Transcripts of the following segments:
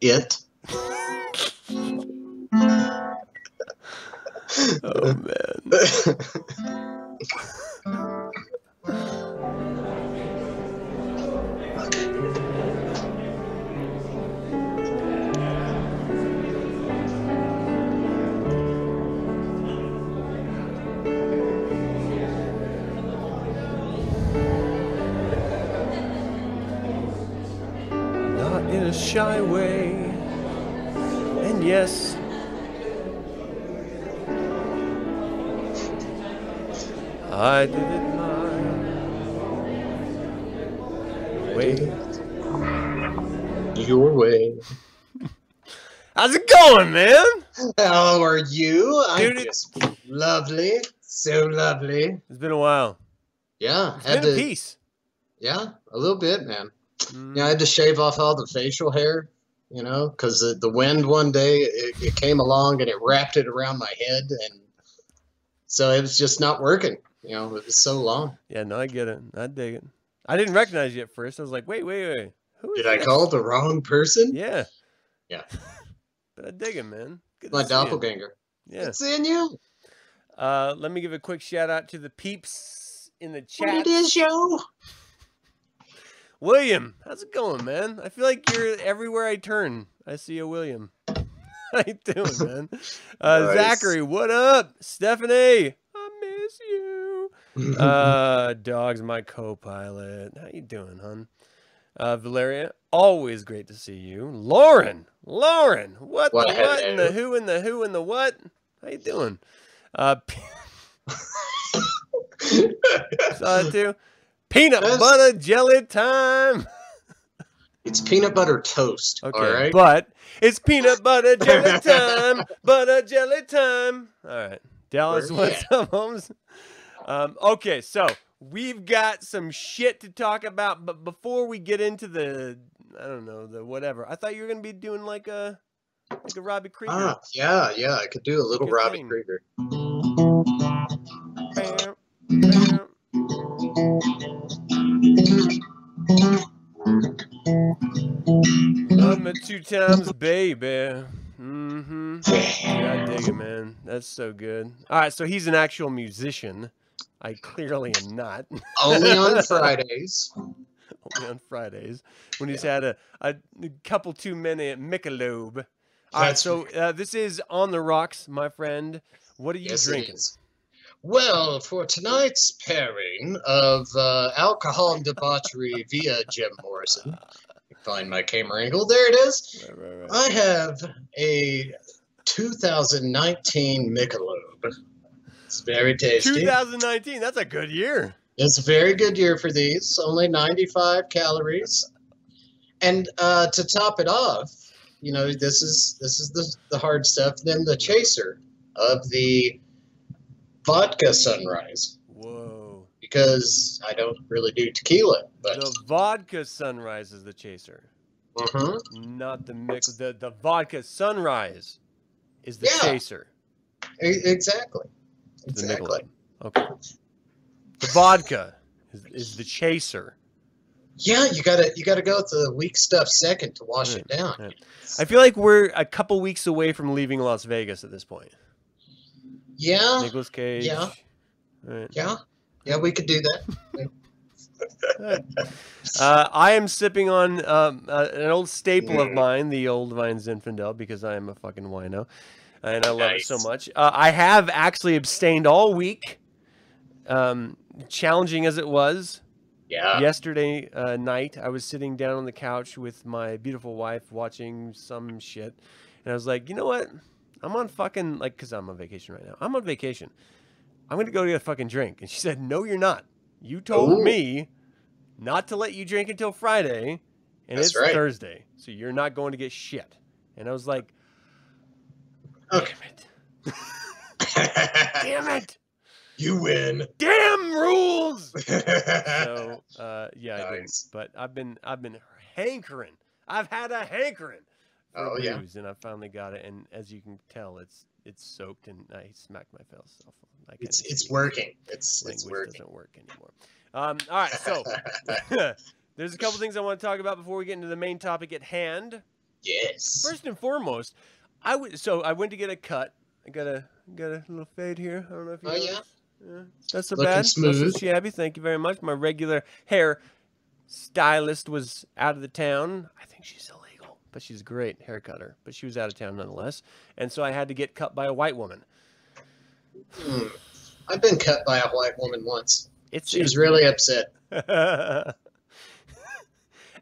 It. Oh man. Not in a shy way. Yes, I did it my way. Your way. How's it going, man? How are you? I'm just lovely. So lovely. It's been a while. Yeah. It's Had been a piece. yeah, a little bit, man. Mm, Yeah, I had to shave off all the facial hair, you know, because the, the wind one day it, it came along and it wrapped it around my head, and so it was just not working. You know, it was so long. Yeah, no, I get it. I dig it. I didn't recognize you at first. I was like, wait, wait, wait. Who Did I call the wrong person? Yeah. Yeah. but I dig it, man. Good My see you. doppelganger. Yeah. It's in you. Uh, let me give a quick shout out to the peeps in the What chat. it is, yo? William, how's it going, man? I feel like you're everywhere I turn. I see a William. How you doing, man? Uh, Nice. Zachary, what up? Stephanie, I miss you. Uh, dog's my co-pilot. How you doing, hun? Uh, Valeria, always great to see you. Lauren, Lauren, what What the what and the who and the who and the what? How you doing? Uh, saw it too. Peanut butter jelly time. it's peanut butter toast. Okay, All right. but it's peanut butter jelly time. butter jelly time. All right, Dallas, you what's up, Holmes? Um, okay, so we've got some shit to talk about, but before we get into the, I don't know, the whatever, I thought you were gonna be doing like a, like a Robbie Krieger. Ah, yeah, yeah. I could do a little Robbie thing. Krieger. I'm a two times baby. Mm-hmm. Yeah, I dig it, man. That's so good. All right, so he's an actual musician. I clearly am not. Only on Fridays. Only on Fridays when he's had a, a couple too many at Michelob. All right, so uh, this is on the rocks, my friend. What are you Yes, drinking? is. Well, for tonight's pairing of uh, alcohol and debauchery via Jim Morrison, find my camera angle. There it is. Right, right, right. I have a 2019 Michelob. It's very tasty. 2019. That's a good year. It's a very good year for these. Only 95 calories. And uh, to top it off, you know, this is this is the, the hard stuff. Then the chaser of the vodka sunrise Whoa. because I don't really do tequila, but The vodka sunrise is the chaser, Mhm. not the mix. The the vodka sunrise is the Yeah. chaser. E- exactly, The exactly. Michelob. Okay. The vodka is, is the chaser. Yeah, you gotta you gotta go with the weak stuff second to wash it down. right. I feel like we're a couple weeks away from leaving Las Vegas at this point. Yeah, Nicolas Cage. yeah. Right. yeah, yeah. We could do that. Uh, I am sipping on um, uh, an old staple of Mm. mine, the Old Vine Zinfandel, because I am a fucking wino, and I love it so much. Uh, I have actually abstained all week, um, challenging as it was. Yeah. Yesterday uh, night, I was sitting down on the couch with my beautiful wife watching some shit, and I was like, you know what? I'm on fucking like, cause I'm on vacation right now. I'm on vacation. I'm gonna go get a fucking drink, and she said, no, you're not. You told Ooh. me not to let you drink until Friday, and That's it's right. Thursday, so you're not going to get shit. And I was like, Okay. damn it, damn it, you win. damn rules. so uh, yeah, I. Nice. But I've been I've been hankering. I've had a hankering Oh, yeah. and I finally got it. And as you can tell, it's it's soaked, and I smacked myself. Like it's it's working. It's it's working. doesn't work anymore. Um, all right, so there's a couple things I want to talk about before we get into the main topic at hand. Yes. First and foremost, I would. So I went to get a cut. I got a got a little fade here. I don't know if you. Oh, yeah? Yeah, that's so Looking bad. Not so smooth. shabby. Thank you very much. My regular hair stylist was out of the town. I think she's illegal, but she's a great hair cutter. But she was out of town nonetheless, and so I had to get cut by a white woman. Hmm. I've been cut by a white woman once. It's She was really upset.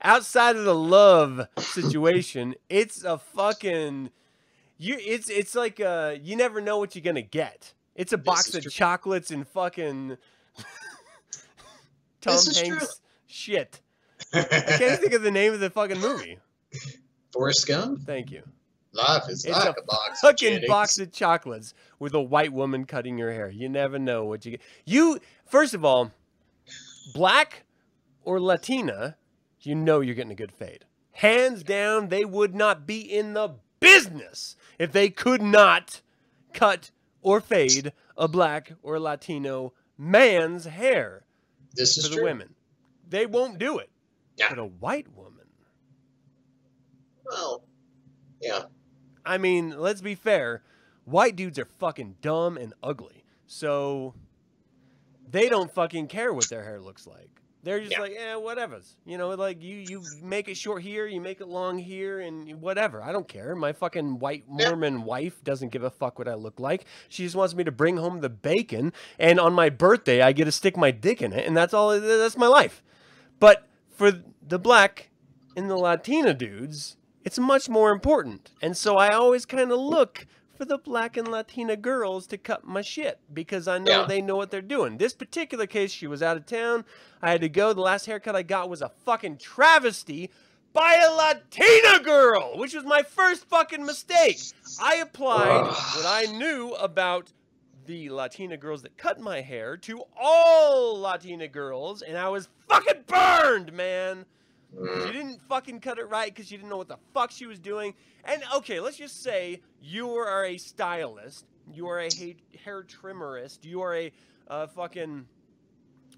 outside of the love situation, it's a fucking you. It's it's like uh you never know what you're gonna get. It's a box of true. chocolates and fucking Tom is true. Hanks shit. I can't think of the name of the fucking movie. Forrest Gump. Thank you. Life is It's like a a, box of Fucking Jennings. box of chocolates with a white woman cutting your hair. You never know what you get. You first of all, black or Latina, you know you're getting a good fade. Hands down, they would not be in the business if they could not cut or fade a black or Latino man's hair This is for the true. women. They won't do it. Yeah. But a white woman. Well, yeah. I mean, let's be fair. White dudes are fucking dumb and ugly. So they don't fucking care what their hair looks like. They're just Yeah. like, eh, whatever's. You know, like you you make it short here, you make it long here, and whatever. I don't care. My fucking white Yeah. Mormon wife doesn't give a fuck what I look like. She just wants me to bring home the bacon, and on my birthday, I get to stick my dick in it, and that's all. That's my life. But for the black and the Latina dudes, it's much more important. And so I always kind of look for the black and Latina girls to cut my shit because I know Yeah. they know what they're doing. This particular case, she was out of town. I had to go. The last haircut I got was a fucking travesty by a Latina girl, which was my first fucking mistake. I applied what I knew about the Latina girls that cut my hair to all Latina girls, and I was fucking burned, man. She Mm. didn't fucking cut it right because she didn't know what the fuck she was doing. And okay, let's just say you are a stylist, you are a ha- hair trimmerist, you are a uh, fucking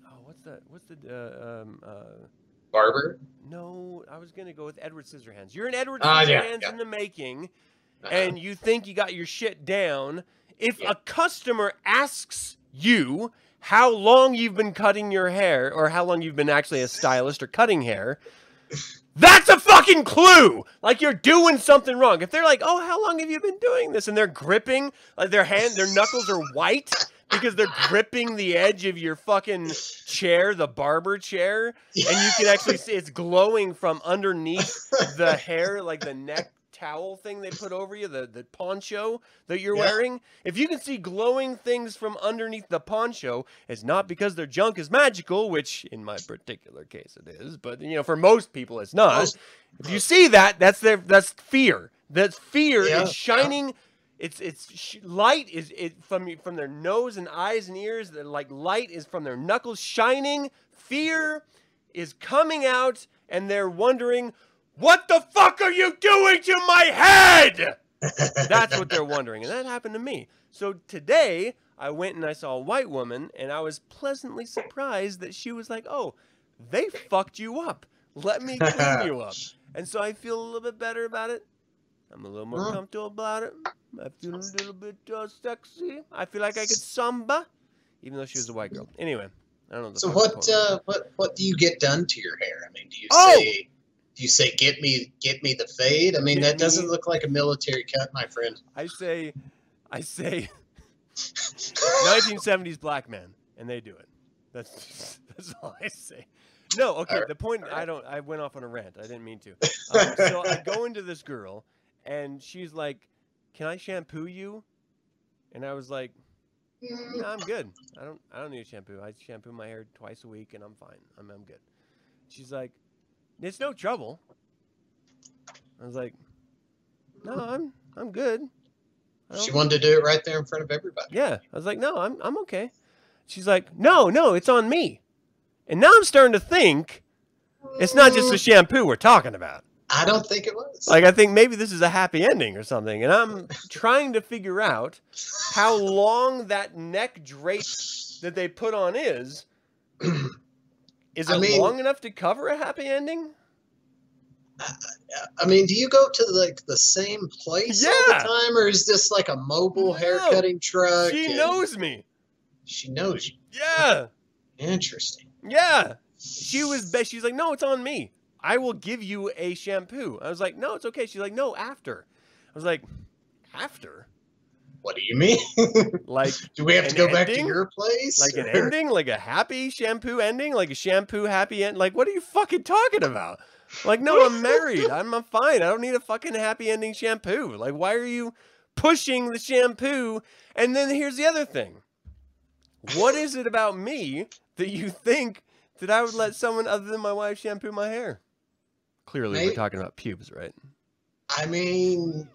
oh, what's that? What's the uh, um uh Barber. no? I was gonna go with Edward Scissorhands. You're an Edward Ah, yeah, Scissorhands yeah. in the making, Uh, and you think you got your shit down. If Yeah. a customer asks you how long you've been cutting your hair, or how long you've been actually a stylist or cutting hair, that's a fucking clue. Like you're doing something wrong. If they're like, "Oh, how long have you been doing this?" and they're gripping, like their hand, their knuckles are white because they're gripping the edge of your fucking chair, the barber chair, and you can actually see it's glowing from underneath the hair, like the neck towel thing they put over you, the, the poncho that you're Yeah. wearing. If you can see glowing things from underneath the poncho, it's not because their junk is magical, which in my particular case it is, but you know, for most people it's not. Most- if you see that, that's their that's fear. That's fear Yeah, is shining. It's it's sh- light is it from from their nose and eyes and ears. That like light is from their knuckles shining. Fear is coming out, and they're wondering, "What the fuck are you doing to my head?" That's what they're wondering, and that happened to me. So today I went and I saw a white woman, and I was pleasantly surprised that she was like, "Oh, they fucked you up. Let me clean you up." And so I feel a little bit better about it. I'm a little more comfortable about it. I feel a little bit uh, sexy. I feel like I could samba, even though she was a white girl. Anyway, I don't know. The So what? Uh, what? What do you get done to your hair? I mean, do you Oh! say? You say get me get me the fade? I mean, Get that doesn't look like a military cut, my friend. I say, I say, 1970s black man, and they do it. That's that's all I say. No, okay. Alright, The point I don't. I went off on a rant. I didn't mean to. Um, so I go into this girl, and she's like, "Can I shampoo you?" And I was like, "No, I'm good. I don't. I don't need a shampoo. I shampoo my hair twice a week, and I'm fine. I'm I'm good." She's like, "It's no trouble." I was like, "No, I'm I'm good." She wanted to do it right there in front of everybody. yeah. I was like, no, I'm I'm okay. She's like, no, no, it's on me. And now I'm starting to think it's not just the shampoo we're talking about. I don't think it was. Like I think maybe this is a happy ending or something. And I'm trying to figure out how long that neck drape that they put on is. Is I it mean- long enough to cover a happy ending? I mean, do you go to like the same place all Yeah. the time, or is this like a mobile hair No. cutting truck? She knows me. She knows you. Yeah. Interesting. Yeah. She was be- she's like, "No, it's on me. I will give you a shampoo." I was like, "No, it's okay." She's like, "No, after." I was like, "After?" What do you mean? Like do we have to go back to your place? like an ending, like a happy shampoo ending, like a shampoo happy end. Like, what are you fucking talking about? Like, no, I'm married. I'm, I'm fine. I don't need a fucking happy ending shampoo. Like, why are you pushing the shampoo? And then here's the other thing. What is it about me that you think that I would let someone other than my wife shampoo my hair? Clearly, we're talking about pubes, right? I mean,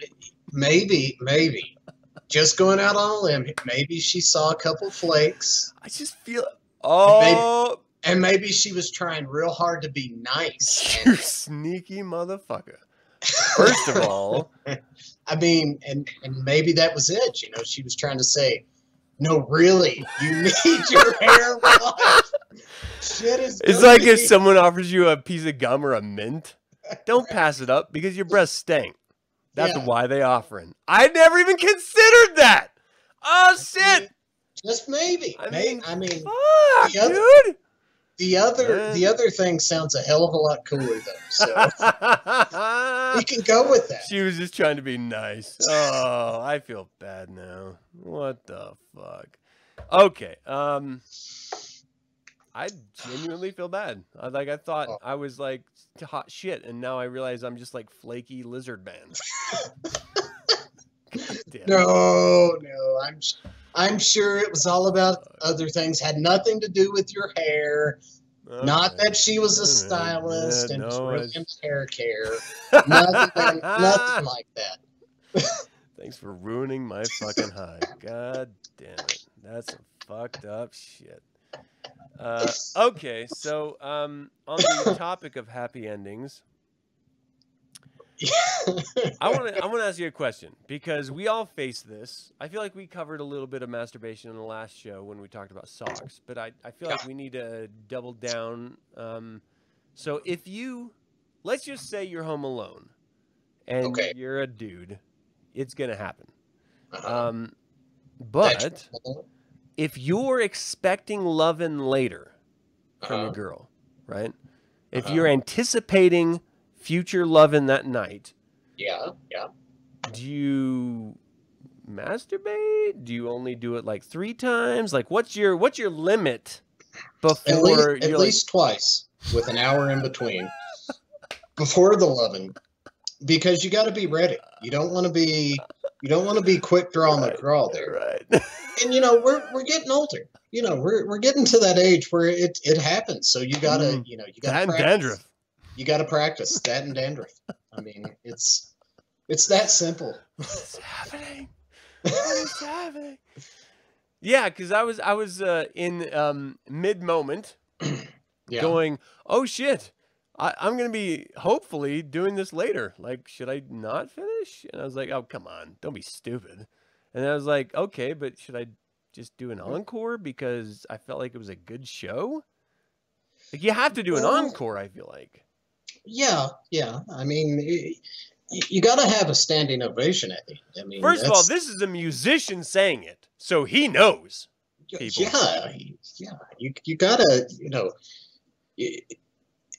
maybe, maybe. Just going out on a limb. Maybe she saw a couple flakes, I just feel. Oh, and maybe she was trying real hard to be nice. you sneaky motherfucker. First of all, I mean, and and maybe that was it. You know, she was trying to say, "No, really, you need your hair washed." Shit is. It's like if someone offers you a piece of gum or a mint, don't pass it up because your breath stink. That's Yeah. why they offering. I never even considered that. Oh shit! Just maybe. I mean, I mean, Fuck, the other- dude. the other Man. the other thing sounds a hell of a lot cooler though. So we can go with that. she was just trying to be nice. Oh, I feel bad now. What the fuck? Okay. Um, I genuinely feel bad. I, like I thought Oh. I was like hot shit, and now I realize I'm just like flaky lizard man. God damn it. No, no, I'm I'm sure it was all about uh, other things. Had nothing to do with your hair. Not that she was a stylist Yeah, and was no, into hair care. Nothing, nothing like that. Thanks for ruining my fucking high. God damn it. That's some fucked up shit. Uh, okay, so um, on the topic of happy endings, I want to I want to ask you a question because we all face this. I feel like we covered a little bit of masturbation in the last show when we talked about socks, but I, I feel like we need to double down. Um, so if you, let's just say you're home alone, and Okay. you're a dude, it's gonna happen. Uh-huh. Um, but if you're expecting loving later from your Uh-huh. girl, right? If Uh-huh. you're anticipating future loving that night, yeah, yeah. do you masturbate? Do you only do it like three times? Like, what's your what's your limit before At least, you're at like, least twice with an hour in between before the loving, because you got to be ready. You don't want to be you don't want to be quick draw on the Right, draw there. right? And you know we're we're getting older. You know we're we're getting to that age where it it happens. So you gotta Mm. you know you gotta practice. dandruff. You gotta practice that and dandruff. I mean it's it's that simple. What's happening? What is happening? Yeah, because I was I was uh, in um, mid moment Yeah. going, oh shit, I, I'm gonna be hopefully doing this later. Like, should I not finish? And I was like, oh come on, don't be stupid. And I was like, okay, but should I just do an encore because I felt like it was a good show? Like you have to do an Well- encore. I feel like. Yeah, yeah. I mean, y- you got to have a standing ovation at the. I mean, First of all, this is a musician saying it, so he knows. people. yeah, yeah. You you gotta, you know,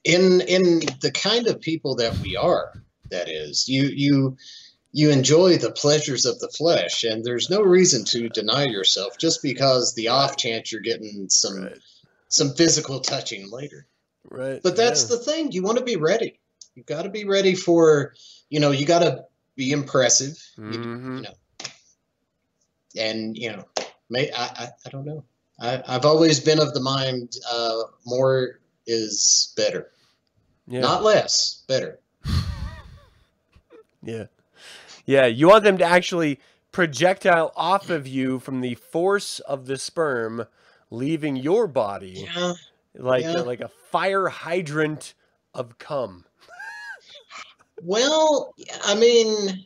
in in the kind of people that we are, that is, you you you enjoy the pleasures of the flesh, and there's no reason to deny yourself just because the off chance you're getting some Right. some physical touching later. Right. But that's yeah. the thing. You want to be ready. You got to be ready for, you know, you got to be impressive. You, Mhm. you know, and you know, may I, I, I don't know. I, I've always been of the mind, uh, more is better, Yeah. not less. Better. Yeah. Yeah, you want them to actually projectile off of you from the force of the sperm leaving your body Yeah. like Yeah. like a fire hydrant of cum. Well, I mean,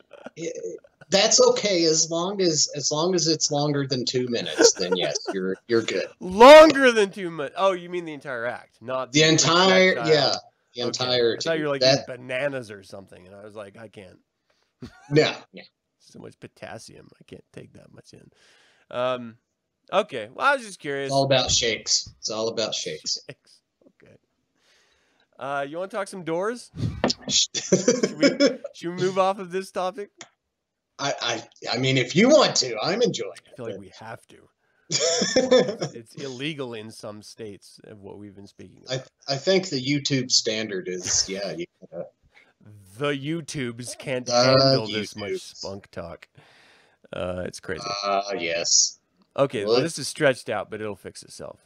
that's okay as long as as long as it's longer than two minutes. Then yes, you're you're good. Longer than 2 minutes. Oh, you mean the entire act, not The entire projectile. yeah the Okay. entire. I thought you were like that. bananas or something, and I was like, I can't. Yeah, yeah. So much potassium, I can't take that much in. Um, okay. Well, I was just curious. It's all about shakes. It's all about shakes. Shakes. Okay. Uh, you want to talk some doors? Should we, should we move off of this topic? I, I I mean, if you want to, I'm enjoying it. I feel like we have to. It's illegal in some states of what we've been speaking I, about. I think the YouTube standard is, yeah, you The YouTubes can't The handle this much spunk talk. Uh, it's crazy. uh, yes, Okay, well, this is stretched out, but it'll fix itself.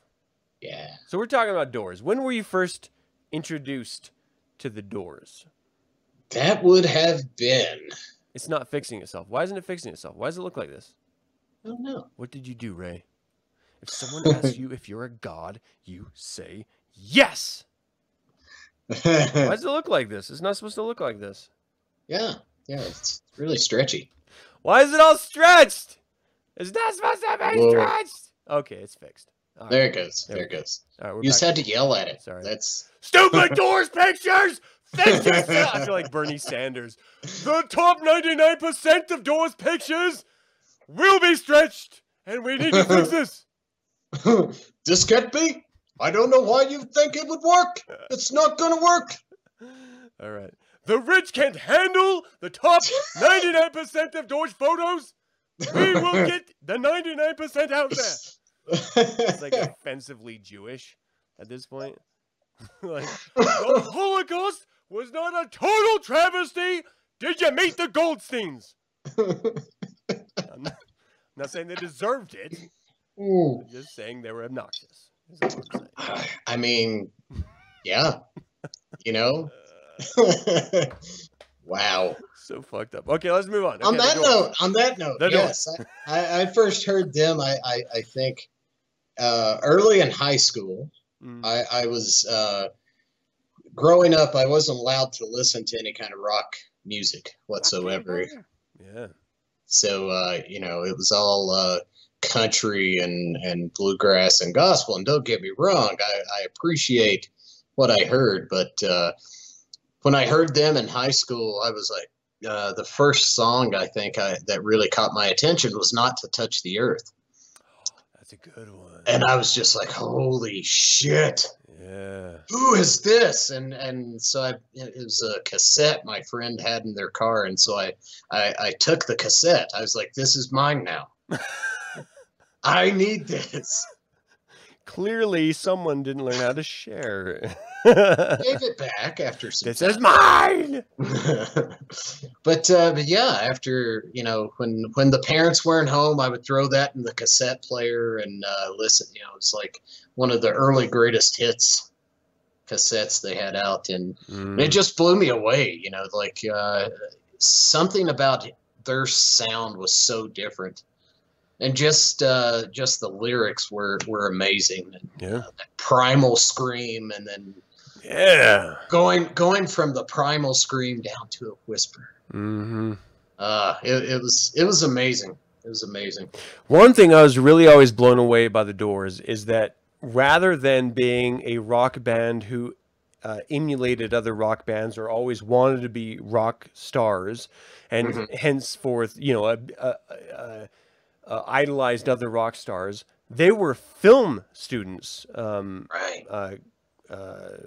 yeah. So we're talking about doors. When were you first introduced to the doors? That would have been, It's not fixing itself. Why isn't it fixing itself? Why does it look like this? I don't know. What did you do, Ray? If someone asks you if you're a god, you say yes. Why does it look like this? It's not supposed to look like this. yeah, yeah, it's really stretchy. Why is it all stretched? It's not supposed to be Whoa. stretched. Okay, it's fixed. All right, There it goes. There There it goes. right, we're You just had to yell at it. Sorry. That's Stupid doors pictures! Yourself! Uh, I feel like Bernie Sanders. The top 99% of doors pictures will be stretched, and we need to fix this. this can't be. I don't know why you think it would work. It's not gonna work. All right. The rich can't handle the top 99% of Doge photos. We will get the 99% out there. It's like offensively Jewish at this point. like, the Holocaust was not a total travesty. Did you meet the Goldsteins? I'm not, I'm not saying they deserved it. Ooh. I'm just saying they were obnoxious. I mean, yeah. You know? Uh, wow. so fucked up. Okay, let's move on. on Okay, the that note, on that note, yes, I, I, I first heard them. I, I, I think uh, early in high school. Mm, I, I was uh, growing up. I wasn't allowed to listen to any kind of rock music whatsoever. Yeah. So uh, you know, it was all uh, country and and bluegrass and gospel. And don't get me wrong, I, I appreciate what I heard, but uh, when I heard them in high school, I was like. Uh, the first song I think I, that really caught my attention was "Not to Touch the Earth," That's a good one. and I was just like, "Holy shit!" Yeah. who is this? And and so I it was a cassette my friend had in their car, and so I I, I took the cassette. I was like, this is mine now. I need this. Clearly, someone didn't learn how to share. Gave it back after some. this is mine. but uh, but yeah, after you know when when the parents weren't home, I would throw that in the cassette player and uh, listen. You know, it's like one of the early greatest hits cassettes they had out, and Mm, it just blew me away you know like uh, something about their sound was so different and just uh, just the lyrics were were amazing yeah. primal scream and then Yeah. going going from the primal scream down to a whisper Mm-hmm. uh it, it was it was amazing it was amazing One thing I was really always blown away by the Doors is that rather than being a rock band who uh, emulated other rock bands or always wanted to be rock stars, and Mhm. henceforth, you know, uh, uh, uh, uh, idolized other rock stars, they were film students. Um, right uh, uh,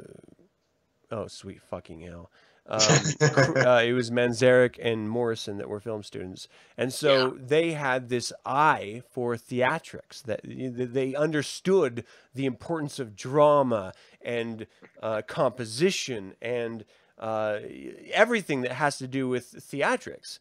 oh, sweet fucking hell. Um, uh, it was Manzarek and Morrison that were film students, and so they had this eye for theatrics. That they understood the importance of drama and uh, composition and uh, everything that has to do with theatrics.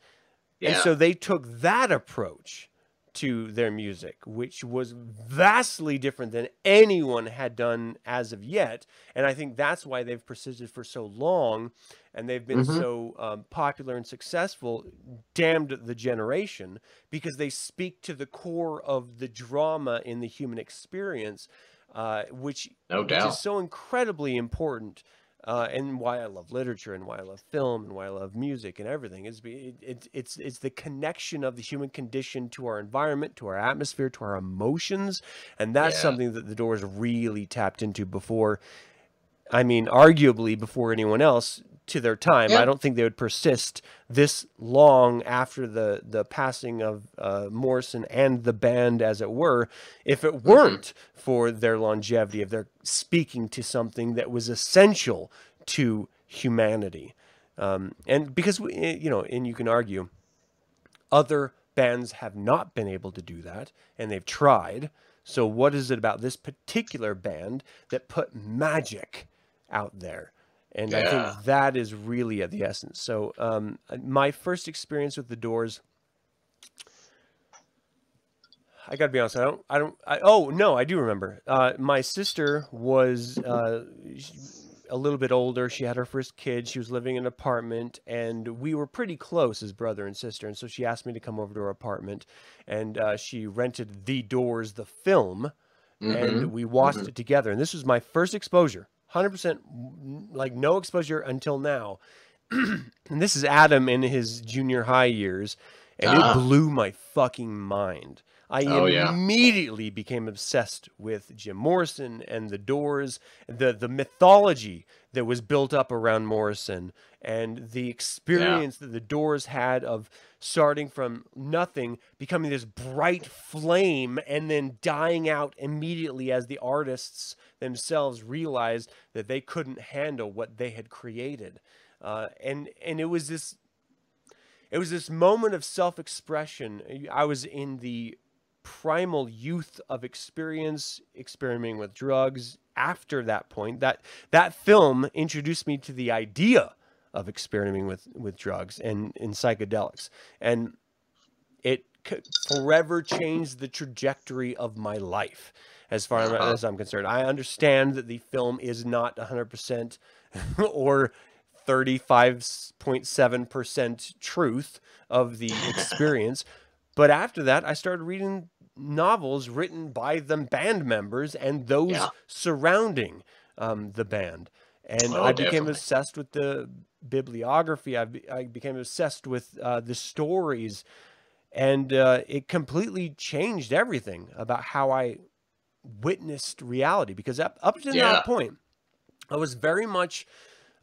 And so they took that approach to their music, which was vastly different than anyone had done as of yet. And I think that's why they've persisted for so long and they've been Mhm. so um, popular and successful, damned the generation, because they speak to the core of the drama in the human experience, uh, which no which doubt is so incredibly important uh, and why I love literature and why I love film and why I love music and everything is be- it, it, it's it's the connection of the human condition to our environment, to our atmosphere, to our emotions, and that's Yeah. something that the Doors really tapped into before I mean, arguably before anyone else to their time. Yeah. I don't think they would persist this long after the the passing of uh, Morrison and the band, as it were, if it weren't for their longevity, if they're speaking to something that was essential to humanity. Um, and because we, eh, you know, and you can argue, other bands have not been able to do that, and they've tried. So, what is it about this particular band that put magic out there? And I think that is really at the essence. So, um, my first experience with the Doors, I got to be honest. I don't. I don't. I, oh no, I do remember. Uh, my sister was uh, a little bit older. She had her first kid. She was living in an apartment, and we were pretty close as brother and sister. And so she asked me to come over to her apartment, and uh, she rented The Doors, the film, and we watched it together. And this was my first exposure, hundred percent, like no exposure until now. and this is Adam in his junior high years, and Ah. it blew my fucking mind. I Oh, yeah. immediately became obsessed with Jim Morrison and the Doors, the the mythology that was built up around Morrison, and the experience that the Doors had of starting from nothing, becoming this bright flame, and then dying out immediately as the artists themselves realized that they couldn't handle what they had created, uh, and and it was this it was this moment of self-expression. I was in the primal youth of experience, experimenting with drugs. After that point, that that film introduced me to the idea of experimenting with with drugs and in psychedelics, and it forever changed the trajectory of my life. As far Uh-huh. as I'm concerned, I understand that the film is not 100% or 35.7% truth of the experience. but after that, I started reading novels written by the band members and those Yeah. surrounding um, the band. And Oh, I became definitely. obsessed with the bibliography. I, be, I became obsessed with uh, the stories. And uh, it completely changed everything about how I witnessed reality. Because up, up to Yeah. that point, I was very much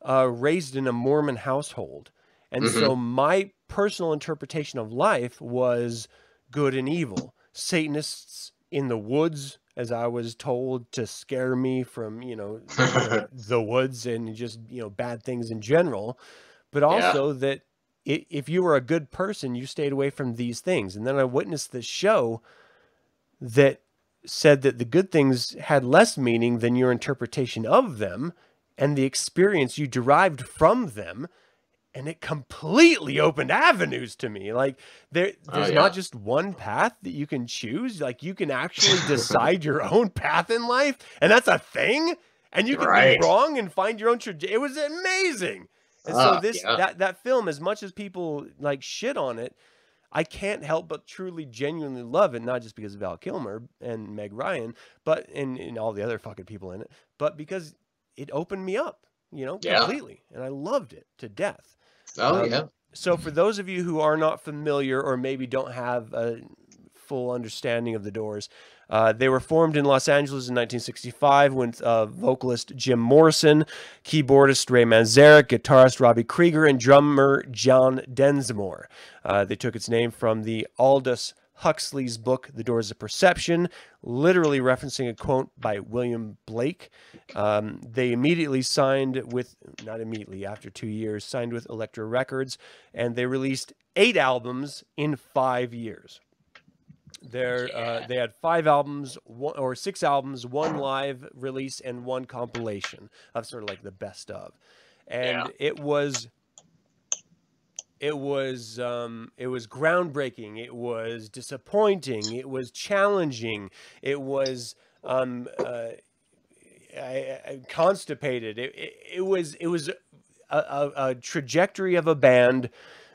uh, raised in a Mormon household. And Mm-hmm. so my personal interpretation of life was good and evil. Satanists in the woods, as I was told to scare me from, you know, the woods and just, you know, bad things in general. But also that i- if you were a good person, you stayed away from these things. And then I witnessed this show that said that the good things had less meaning than your interpretation of them and the experience you derived from them and it completely opened avenues to me like there Oh, there's yeah. not just one path that you can choose like you can actually decide your own path in life and that's a thing and you can Right. be wrong and find your own trajectory it was amazing and Ah, so this yeah. that that film as much as people like shit on it I can't help but truly genuinely love it, not just because of Val Kilmer and Meg Ryan, but and, and all the other fucking people in it, but because it opened me up, you know, Yeah. completely. And I loved it to death. Oh Um, yeah. So for those of you who are not familiar or maybe don't have a full understanding of the Doors, uh, they were formed in Los Angeles in 1965 with uh, vocalist Jim Morrison, keyboardist Ray Manzarek, guitarist Robbie Krieger, and drummer John Densmore. Uh, they took its name from the Aldous Huxley's book, The Doors of Perception, literally referencing a quote by William Blake. Um, they immediately signed with, not immediately, after two years, signed with Elektra Records, and they released eight albums in five years. They're, uh, they had five albums, one, or six albums, one live release, and one compilation of sort of like the best of. And Yeah. it was it was um, it was groundbreaking. It was disappointing. It was challenging. It was um, uh, I, I, constipated. It, it, it was it was a, a, a trajectory of a band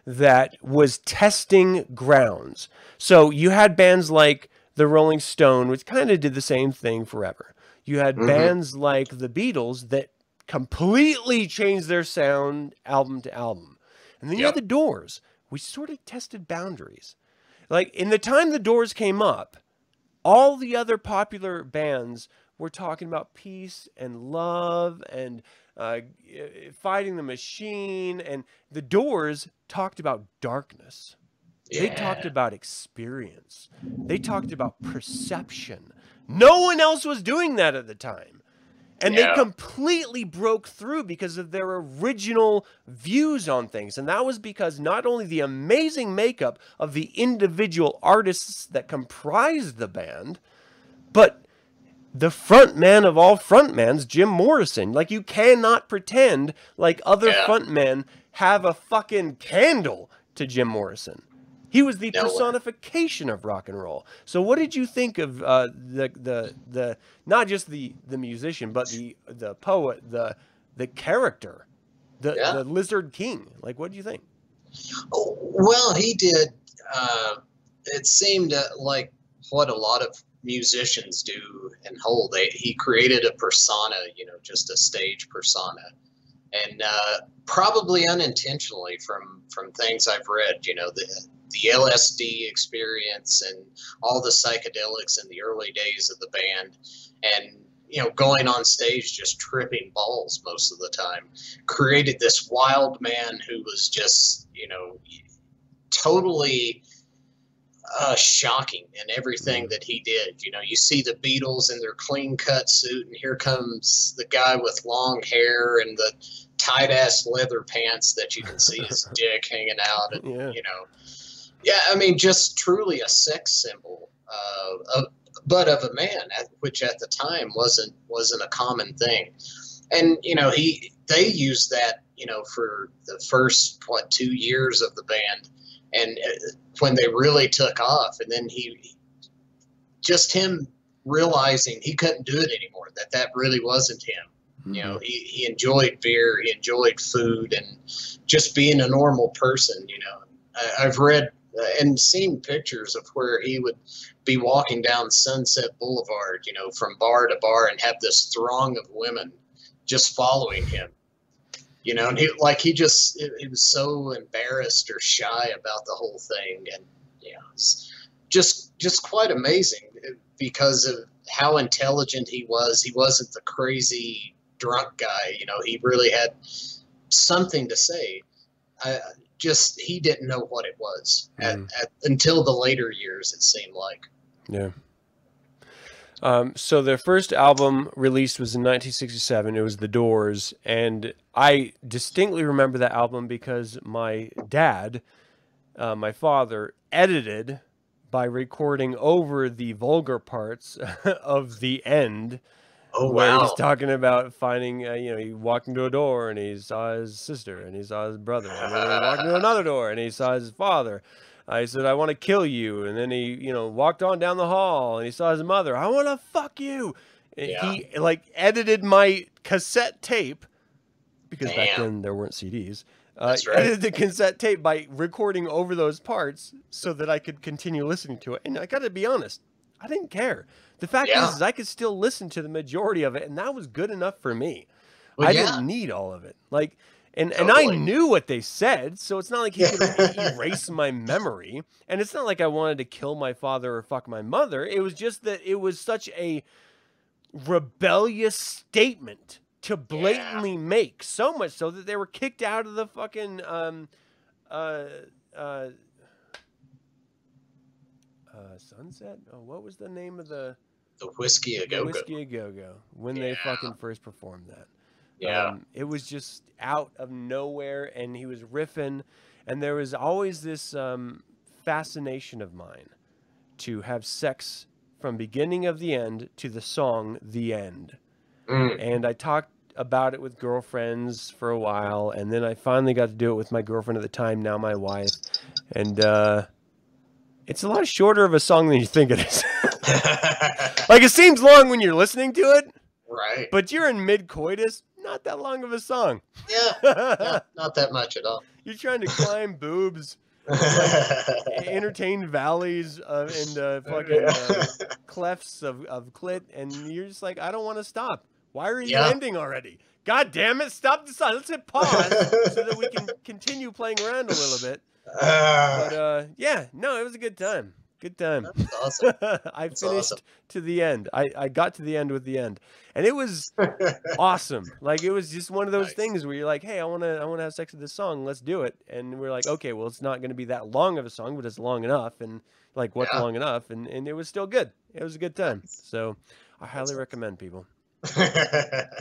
that was testing grounds. So you had bands like the Rolling Stone, which kind of did the same thing forever. You had Mhm. bands like the Beatles that completely changed their sound album to album. And then you had the Doors, which sort of tested boundaries. Like in the time the Doors came up, all the other popular bands were talking about peace and love and uh, fighting the machine, and the Doors talked about darkness. They talked about experience. They talked about perception. No one else was doing that at the time. And Yeah. they completely broke through because of their original views on things. And that was because not only the amazing makeup of the individual artists that comprised the band, but the front man of all frontmans, Jim Morrison. Like you cannot pretend like other Yeah. frontmen have a fucking candle to Jim Morrison. He was the No way. personification of rock and roll. So, what did you think of uh, the the the not just the the musician, but the the poet, the the character, the Yeah. the Lizard King? Like, what do you think? Oh, Well, he did. Uh, it seemed uh, like what a lot of musicians do and hold. They, he created a persona, you know, just a stage persona, and uh, probably unintentionally from from things I've read. You know, the the LSD experience and all the psychedelics in the early days of the band, and you know, going on stage just tripping balls most of the time, created this wild man who was just, you know, totally uh, shocking in everything that he did. You know, you see the Beatles in their clean cut suit, and here comes the guy with long hair and the tight ass leather pants that you can see his dick hanging out, and Yeah. you know, yeah, I mean, just truly a sex symbol, uh, of, but of a man, at, which at the time wasn't wasn't a common thing, and you know, he they used that, you know, for the first what two years of the band, and uh, when they really took off, and then he just him realizing he couldn't do it anymore, that that really wasn't him. You know, he, he enjoyed beer, he enjoyed food, and just being a normal person. You know, I, I've read and seen pictures of where he would be walking down Sunset Boulevard, you know, from bar to bar, and have this throng of women just following him. You know, and he like he just he was so embarrassed or shy about the whole thing, and it's just just quite amazing because of how intelligent he was. He wasn't the crazy drunk guy. You know, he really had something to say. I, just he didn't know what it was at, Mm. at, until the later years. It seemed like. Yeah. Um, so their first album released was in 1967. It was The Doors, and I distinctly remember that album because my dad, uh, my father, edited by recording over the vulgar parts of the end, Oh where wow! he's talking about finding, uh, you know, he walked into a door and he saw his sister and he saw his brother, and then he walked into another door and he saw his father. I said, I want to kill you. And then he, you know, walked on down the hall and he saw his mother. I want to fuck you. And Yeah. He, like, edited my cassette tape because back then there weren't CDs. Uh, That's right. Edited the cassette tape by recording over those parts so that I could continue listening to it. And I got to be honest, I didn't care. The fact Yeah. is, is, I could still listen to the majority of it, and that was good enough for me. Well, I yeah. didn't need all of it. Like, and and I knew what they said, so it's not like he could erase my memory. And it's not like I wanted to kill my father or fuck my mother. It was just that it was such a rebellious statement to blatantly make, so much so that they were kicked out of the fucking um uh uh. Uh, Sunset? Oh, what was the name of the the Whisky a Go Go. Whisky a Go Go when they fucking first performed that? Yeah. Um, it was just out of nowhere, and he was riffing, and there was always this um, fascination of mine to have sex from beginning of the end to the song "The End," Mm. and I talked about it with girlfriends for a while, and then I finally got to do it with my girlfriend at the time, now my wife, and uh, it's a lot shorter of a song than you think it is. like it seems long when you're listening to it, right. but you're in mid coitus. Not that long of a song. Yeah. yeah. Not that much at all. You're trying to climb boobs, entertain valleys uh, and uh, fucking uh, clefts of, of clit, and you're just like, I don't want to stop. Why are you Yeah. ending already? God damn it! Stop the song. Let's hit pause so that we can continue playing around a little bit. But Uh, uh, yeah, no, it was a good time. Good time. That's awesome. I That's finished awesome. to the end. I, I got to the end with the end, and it was awesome. Like it was just one of those Nice. things where you're like, "Hey, I want to I want to have sex with this song. Let's do it." And we're like, "Okay, well, it's not going to be that long of a song, but it's long enough." And like, what's Yeah. long enough? And and it was still good. It was a good time. So, I highly awesome. recommend people.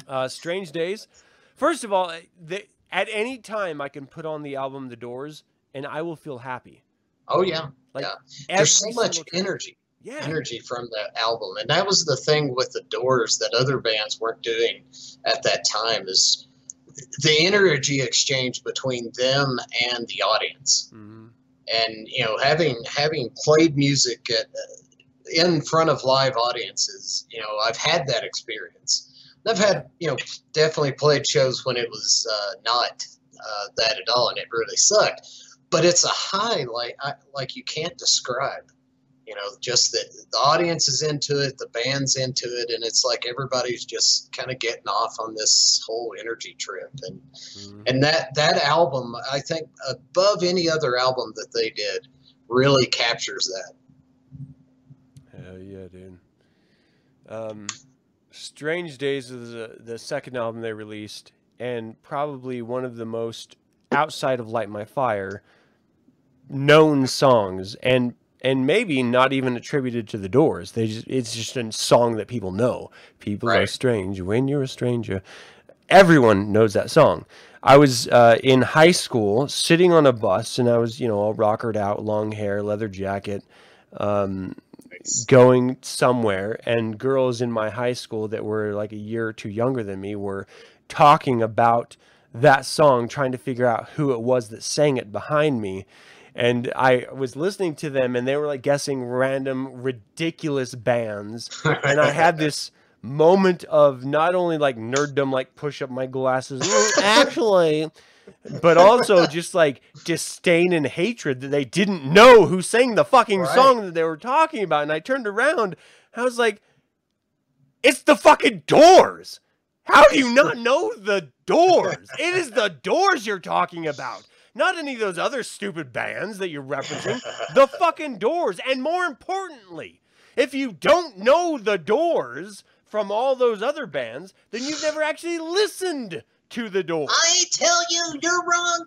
Uh, Strange Days. First of all, the, at any time I can put on the album The Doors, and I will feel happy. Oh yeah, Like yeah. There's so much energy, Yeah. energy from that album, and that was the thing with the Doors that other bands weren't doing at that time. Is the energy exchange between them and the audience, Mhm. and you know, having having played music at, in front of live audiences, you know, I've had that experience. I've had, you know, definitely played shows when it was uh, not uh, that at all, and it really sucked. But it's a high like I, like you can't describe. You know, just that the audience is into it, the band's into it, and it's like everybody's just kind of getting off on this whole energy trip. And Mhm. and that that album, I think, above any other album that they did, really captures that. Hell yeah, dude. Um, Strange Days is the, the second album they released, and probably one of the most outside of Light My Fire known songs, and and maybe not even attributed to the Doors. They just it's just a song that people know. People are strange when you're a stranger. Everyone knows that song. I was uh, in high school, sitting on a bus, and I was, you know, all rockered out, long hair, leather jacket. Um, going somewhere and girls in my high school that were like a year or two younger than me were talking about that song trying to figure out who it was that sang it behind me and I was listening to them and they were like guessing random ridiculous bands and I had this moment of not only like nerddom like push up my glasses "Mm, actually but also just like disdain and hatred that they didn't know who sang the fucking Right. song that they were talking about. And I turned around, I was like, it's the fucking doors. How do you not know the doors? It is the doors you're talking about. Not any of those other stupid bands that you're referencing. The fucking doors. And more importantly, if you don't know the doors from all those other bands, then you've never actually listened to the doors. I tell you, you're wrong.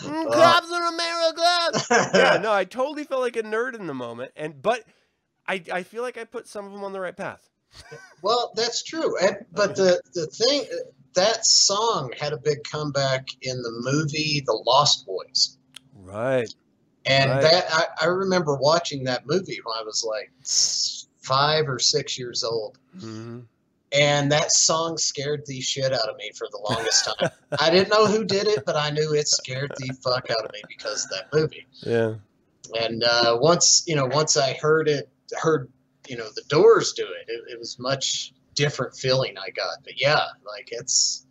Mm. Cops in America. yeah, no, I totally felt like a nerd in the moment, and but I I feel like I put some of them on the right path. Well, that's true. And, but the the thing that song had a big comeback in the movie The Lost Boys. Right. And Right. that I, I remember watching that movie when I was like five or six years old. hmm And that song scared the shit out of me for the longest time. I didn't know who did it, but I knew it scared the fuck out of me because of that movie. Yeah. And uh, once you know, once I heard it, heard you know the Doors do it, it, it was much different feeling I got. But yeah, like it's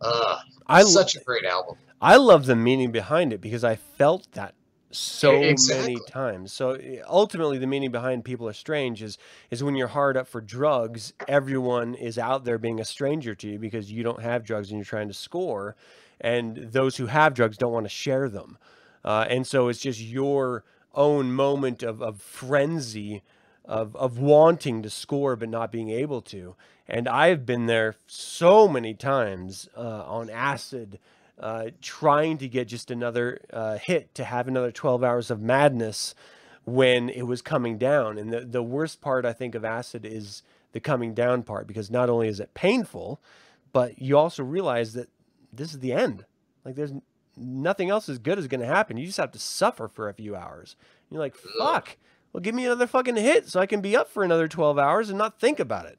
uh, I such a great album. I love the meaning behind it because I felt that so many times. So ultimately, the meaning behind "People Are Strange" is is when you're hard up for drugs, everyone is out there being a stranger to you because you don't have drugs and you're trying to score, and those who have drugs don't want to share them, uh, and so it's just your own moment of of frenzy. Of, of wanting to score but not being able to and i've been there so many times uh, on acid uh, trying to get just another uh, hit to have another 12 hours of madness when it was coming down. And the, the worst part, I think, of acid is the coming down part because not only is it painful, but you also realize that this is the end. Like there's nothing else as good is going to happen. You just have to suffer for a few hours. you're like, fuck. Well, give me another fucking hit so I can be up for another 12 hours and not think about it.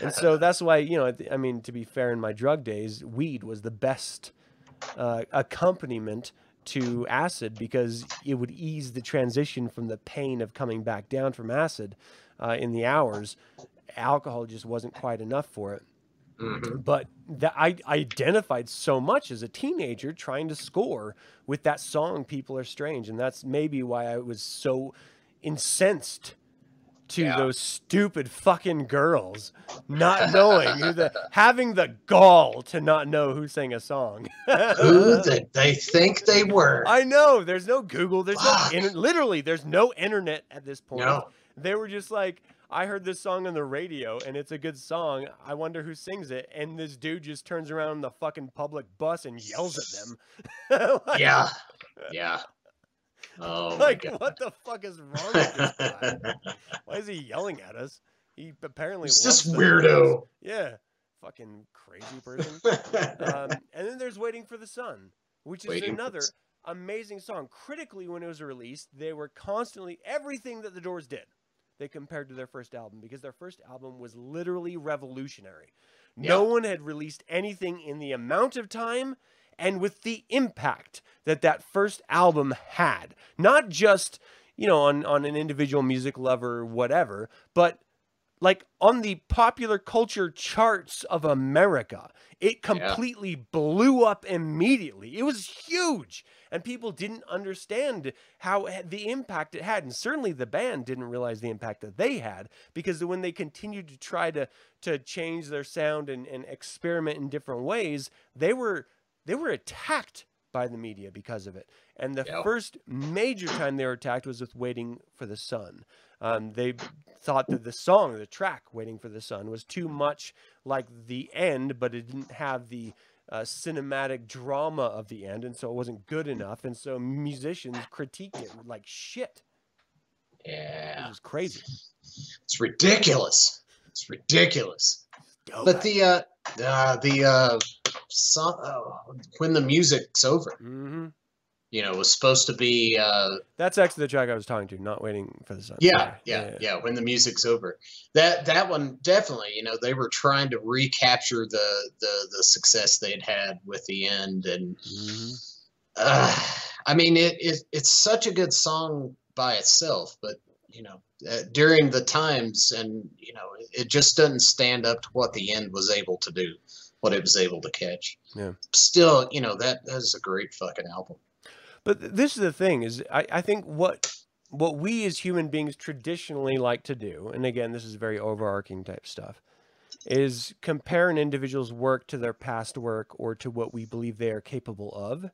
And so that's why, you know, I mean, to be fair, in my drug days, weed was the best uh, accompaniment to acid because it would ease the transition from the pain of coming back down from acid uh, in the hours. Alcohol just wasn't quite enough for it. Mhm. But that I identified so much as a teenager trying to score with that song "People Are Strange," and that's maybe why I was so incensed to Yeah. those stupid fucking girls not knowing who the having the gall to not know who sang a song. Who did they think they were? I know. There's no Google. There's Fuck. no literally. There's no internet at this point. No. They were just like, I heard this song on the radio and it's a good song. I wonder who sings it. And this dude just turns around on the fucking public bus and yells at them. like, Yeah. Yeah. Oh Like, what the fuck is wrong with this guy? Why is he yelling at us? He apparently loves just weirdo. Yeah, fucking crazy person. um, and then there's Waiting for the Sun, which is Waiting another amazing song. Critically, when it was released, they were constantly everything that the Doors did. They compared to their first album because their first album was literally revolutionary. No one had released anything in the amount of time and with the impact that that first album had. Not just, you know, on, on an individual music lover whatever, but like on the popular culture charts of America. It completely blew up immediately. It was huge. And people didn't understand how the impact it had. And certainly the band didn't realize the impact that they had because when they continued to try to to change their sound and, and experiment in different ways, they were they were attacked by the media because of it. And the Yeah. first major time they were attacked was with Waiting for the Sun. Um, they thought that the song, the track "Waiting for the Sun," was too much like the end, but it didn't have the uh, cinematic drama of the end, and so it wasn't good enough. And so musicians critiqued it like shit. It yeah. was crazy. It's ridiculous. It's ridiculous. Dope. But the uh, uh the uh song uh, when the music's over, hmm you know, was supposed to be uh That's actually the track I was talking to. Not waiting for the sun. yeah, Sorry. yeah, yeah, when the music's over. That that one definitely, you know, they were trying to recapture the the the success they'd had with the end and Mhm. uh, I mean it, it it's such a good song by itself, but you know, uh, during the times and you know, it, just doesn't stand up to what the end was able to do, what it was able to catch. Yeah. Still, you know, that that is a great fucking album. But this is the thing: is I, I think what what we as human beings traditionally like to do, and again, this is very overarching type stuff, is compare an individual's work to their past work or to what we believe they are capable of,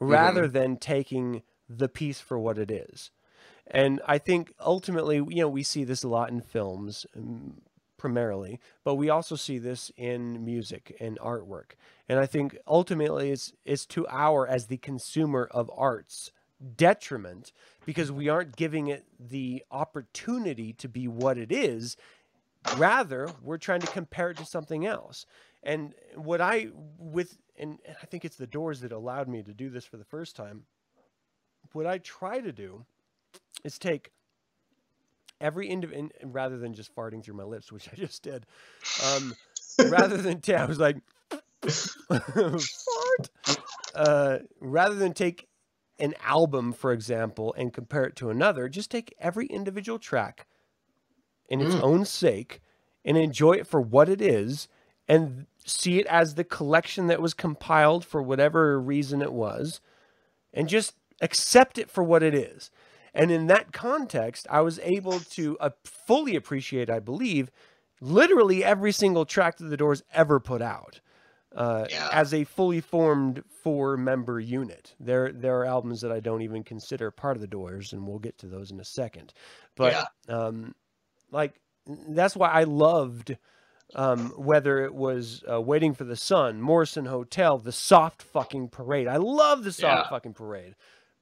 rather than taking the piece for what it is. And I think ultimately, you know, we see this a lot in films, um, primarily, but we also see this in music and artwork. And I think ultimately it's it's to our as the consumer of arts detriment because we aren't giving it the opportunity to be what it is. Rather, we're trying to compare it to something else. And what I with and I think it's the doors that allowed me to do this for the first time. What I try to do is take every individual rather than just farting through my lips, which I just did. Um, rather than I was like fart. Uh, rather than take an album, for example, and compare it to another, just take every individual track in its Mm. own sake and enjoy it for what it is and see it as the collection that was compiled for whatever reason it was and just accept it for what it is. And in that context, I was able to uh, fully appreciate, I believe, literally every single track that the Doors ever put out uh, Yeah. as a fully formed four member unit. There, there are albums that I don't even consider part of the Doors, and we'll get to those in a second. But um, like that's why I loved um, whether it was uh, Waiting for the Sun, Morrison Hotel, the Soft Fucking Parade. I love the Soft Yeah. Fucking Parade.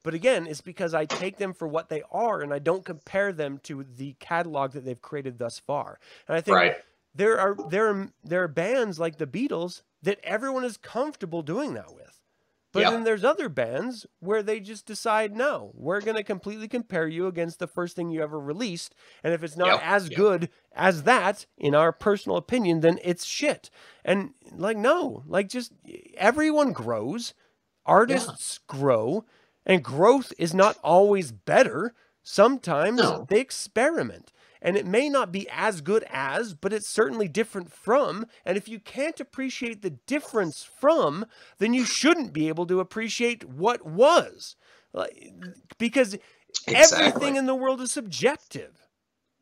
But again, it's because I take them for what they are and I don't compare them to the catalog that they've created thus far. And I think Right. there are there are there are bands like the Beatles that everyone is comfortable doing that with. But Yeah. then there's other bands where they just decide, no, we're going to completely compare you against the first thing you ever released. And if it's not Yep, as yep. good as that, in our personal opinion, then it's shit. And like, no, like just everyone grows, artists grow, and growth is not always better. Sometimes No. they experiment. And it may not be as good as, but it's certainly different from. And if you can't appreciate the difference from, then you shouldn't be able to appreciate what was. Like, because everything in the world is subjective.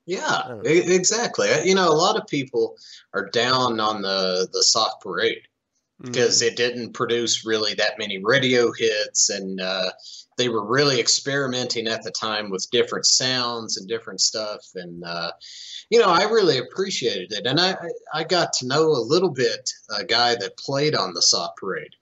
Yeah, exactly. You know, a lot of people are down on the the soft parade because Mm. it didn't produce really that many radio hits, and uh, they were really experimenting at the time with different sounds and different stuff. And uh, you know, I really appreciated it, and I I got to know a little bit a guy that played on the soft parade.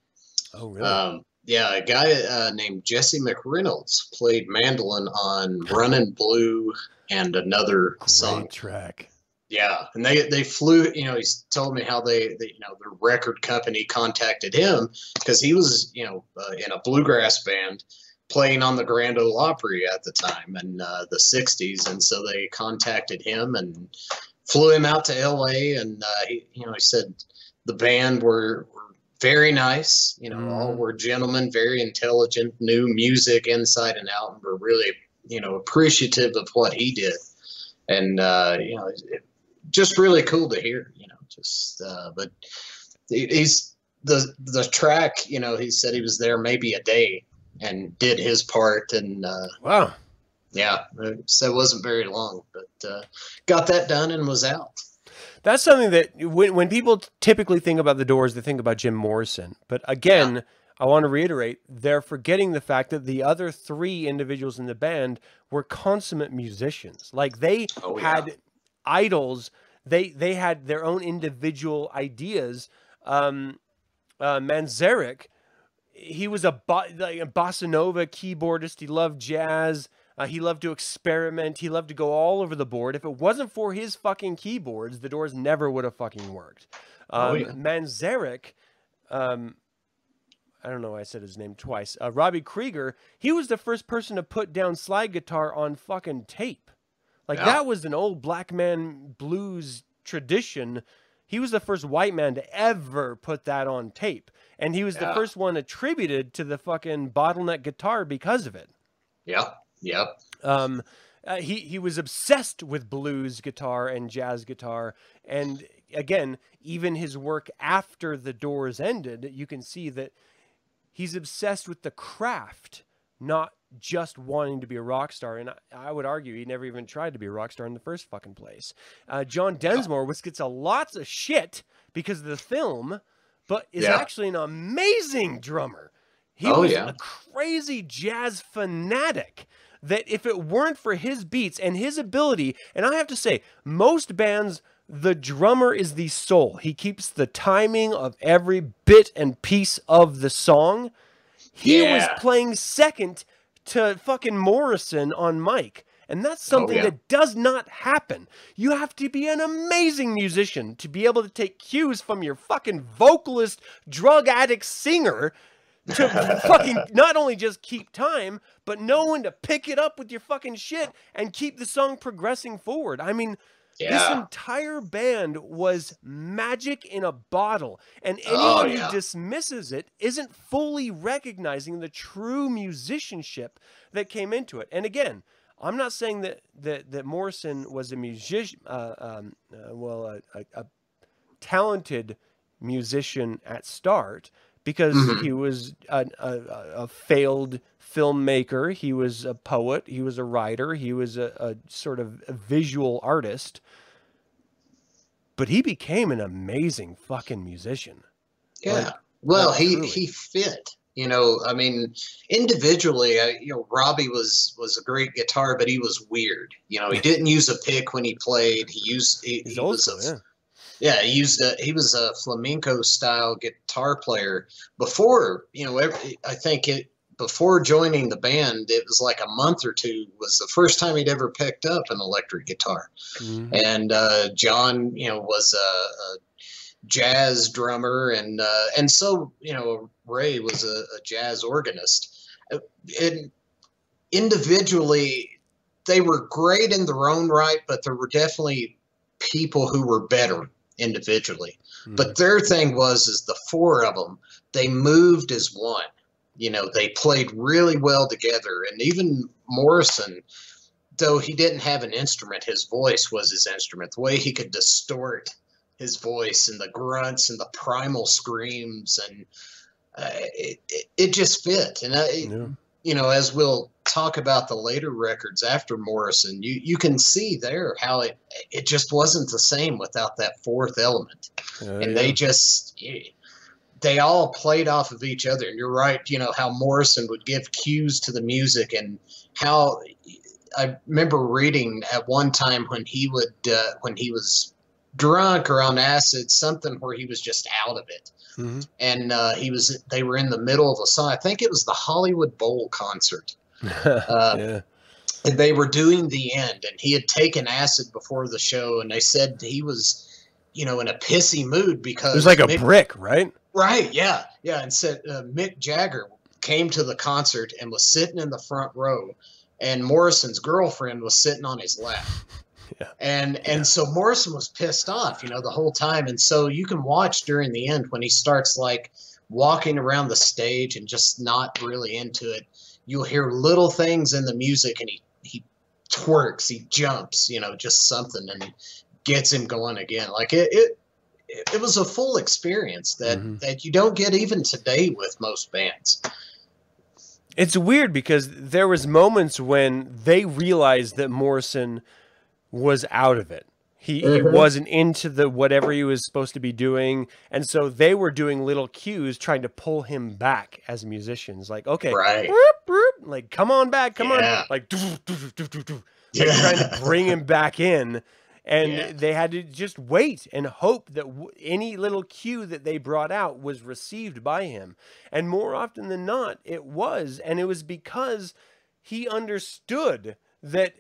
oh really? Um, yeah, a guy uh, named Jesse McReynolds played mandolin on "Runnin' Blue" and another song. Track. Yeah, and they they flew. You know, he's told me how they, they you know, the record company contacted him because he was, you know, uh, in a bluegrass band playing on the Grand Ole Opry at the time in uh, the '60s, and so they contacted him and flew him out to L.A. And uh, he, you know, he said the band were, were very nice. You know, all Mhm. were gentlemen, very intelligent, knew music inside and out, and were really, you know, appreciative of what he did. And uh, you know, it, just really cool to hear. You know, just uh, but he's the the track. You know, he said he was there maybe a day and did his part, and uh, Wow. yeah, so it wasn't very long, but uh, got that done and was out. That's something that when, when people typically think about the Doors, they think about Jim Morrison. But again, I want to reiterate, they're forgetting the fact that the other three individuals in the band were consummate musicians. Like they Oh, yeah. had idols. They they had their own individual ideas. Um, uh, Manzarek, he was a, bo- like a bossa nova keyboardist. He loved jazz. Uh, he loved to experiment. He loved to go all over the board. If it wasn't for his fucking keyboards, the doors never would have fucking worked. Um, Oh, yeah. Manzarek, um, I don't know why I said his name twice. Uh, Robbie Krieger, he was the first person to put down slide guitar on fucking tape. Like Yeah. that was an old black man blues tradition. He was the first white man to ever put that on tape. And he was the first one attributed to the fucking bottleneck guitar because of it. Yeah. yep. Um, uh, he he was obsessed with blues guitar and jazz guitar, and again, even his work after the Doors ended, you can see that he's obsessed with the craft, not just wanting to be a rock star. And I, I would argue he never even tried to be a rock star in the first fucking place. Uh, John Densmore, which gets a lots of shit because of the film, but is Yeah. actually an amazing drummer. He Oh, was yeah. a crazy jazz fanatic that if it weren't for his beats and his ability, and I have to say, most bands, the drummer is the soul. He keeps the timing of every bit and piece of the song. He was playing second to fucking Morrison on mic. And that's oh, something yeah. that does not happen. You have to be an amazing musician to be able to take cues from your fucking vocalist, drug addict singer to fucking not only just keep time, but know when to pick it up with your fucking shit and keep the song progressing forward. I mean, this entire band was magic in a bottle, and anyone Oh, yeah. who dismisses it isn't fully recognizing the true musicianship that came into it. And again, I'm not saying that that, that Morrison was a musician, uh, um, uh, well, a, a, a talented musician at start because Mhm. he was a- a failed filmmaker. He was a poet. He was a writer. He was a, a sort of a visual artist. But he became an amazing fucking musician. Yeah. Like, well, he truly. he fit. You know, I mean, individually, I, you know, Robbie was was a great guitar, but he was weird. You know, he didn't use a pick when he played. He used he, he was a, yeah. yeah, he used a he was a flamenco style guitar player before. You know, every, I think it before joining the band, it was like a month or two was the first time he'd ever picked up an electric guitar Mhm. and uh, John, you know, was a, a jazz drummer, and uh, and so you know Ray was a, a jazz organist. And individually, they were great in their own right, but there were definitely people who were better individually. Mhm. But their thing was is the four of them they moved as one. You know, they played really well together, and even Morrison, though he didn't have an instrument, his voice was his instrument. The way he could distort his voice and the grunts and the primal screams and uh, it, it, it just fit. And I, Yeah. you know, as we'll talk about the later records after Morrison, you you can see there how it it just wasn't the same without that fourth element, Oh, and yeah. they just they all played off of each other. And you're right, you know how Morrison would give cues to the music, and how I remember reading at one time when he would uh, when he was drunk or on acid, something where he was just out of it Mhm. and uh, he was they were in the middle of a song. I think it was the Hollywood Bowl concert. Uh, yeah. And they were doing the end, and he had taken acid before the show, and they said he was, you know, in a pissy mood because It was like a brick, right? Right, yeah, yeah, and said uh, Mick Jagger came to the concert and was sitting in the front row, and Morrison's girlfriend was sitting on his lap. Yeah. And and Yeah. so Morrison was pissed off, you know, the whole time. And so you can watch during the end when he starts like walking around the stage and just not really into it. You'll hear little things in the music and he he twerks, he jumps, you know, just something and gets him going again. Like it it it it was a full experience that Mhm. that you don't get even today with most bands. It's weird because there was moments when they realized that Morrison was out of it. He, he Mhm. wasn't into the whatever he was supposed to be doing, and so they were doing little cues trying to pull him back as musicians. Like, okay, Right. whoop, whoop, like come on back, come Yeah. on, like, doo, doo, doo, doo, doo, doo. like trying to bring him back in. And Yeah. they had to just wait and hope that w- any little cue that they brought out was received by him. And more often than not, it was. And it was because he understood that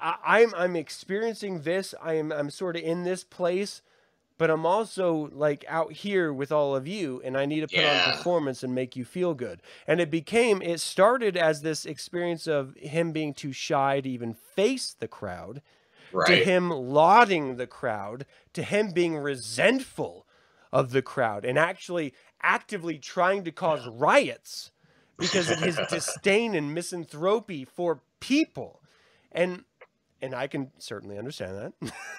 I, I'm I'm experiencing this. I am I'm sort of in this place, but I'm also like out here with all of you, and I need to put Yeah. on performance and make you feel good. And it became it started as this experience of him being too shy to even face the crowd to him lauding the crowd, to him being resentful of the crowd, and actually actively trying to cause riots because of his disdain and misanthropy for people. And and I can certainly understand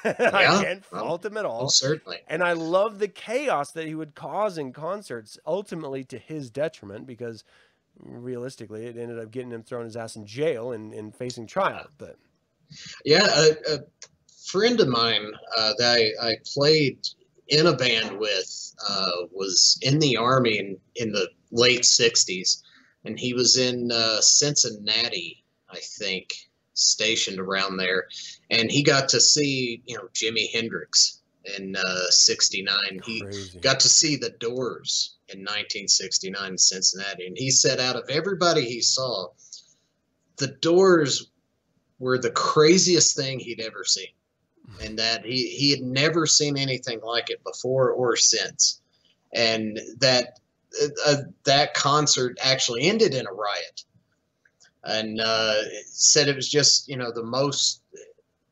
that. I can't well, fault him at all. Oh, certainly. And I love the chaos that he would cause in concerts, ultimately to his detriment, because realistically, it ended up getting him thrown his ass in jail and, and facing trial. But Yeah, a, a friend of mine uh, that I, I played in a band with uh, was in the army in, in the late 60s, and he was in uh, Cincinnati, I think, stationed around there. And he got to see, you know, Jimi Hendrix in uh, 69. He got to see the Doors in 1969 in Cincinnati. And he said, out of everybody he saw, the Doors were the craziest thing he'd ever seen. And that he, he had never seen anything like it before or since. And that uh, uh, that concert actually ended in a riot. And uh, said it was just, you know, the most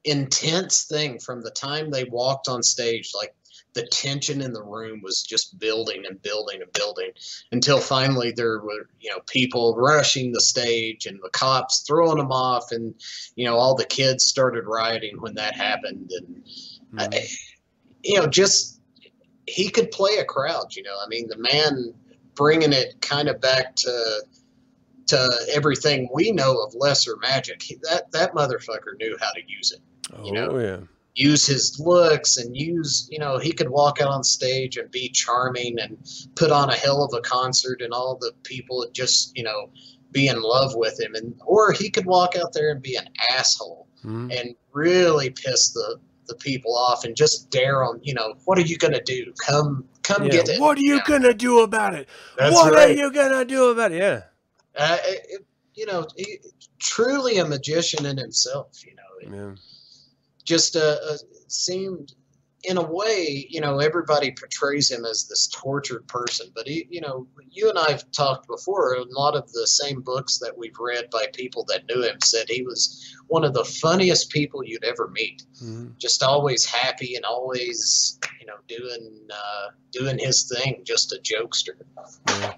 intense thing from the time they walked on stage. Like the tension in the room was just building and building and building until finally there were you know people rushing the stage and the cops throwing them off and you know all the kids started rioting when that happened and Mhm. I, you know just he could play a crowd you know i mean the man bringing it kind of back to to everything we know of lesser magic he, that that motherfucker knew how to use it oh you know, yeah. Use his looks and use you know he could walk out on stage and be charming and put on a hell of a concert and all the people would just you know be in love with him and or he could walk out there and be an asshole Mhm. and really piss the the people off and just dare them you know what are you gonna do come come Yeah, get it What are you Yeah, gonna do about it? that's what right are you gonna do about it? Yeah. uh, it- you know he, truly a magician in himself you know Yeah. Just uh, uh, seemed in a way you know everybody portrays him as this tortured person but he you know you and i've talked before a lot of the same books that we've read by people that knew him said he was one of the funniest people you'd ever meet Mhm. just always happy and always you know doing uh, doing his thing just a jokester Yeah.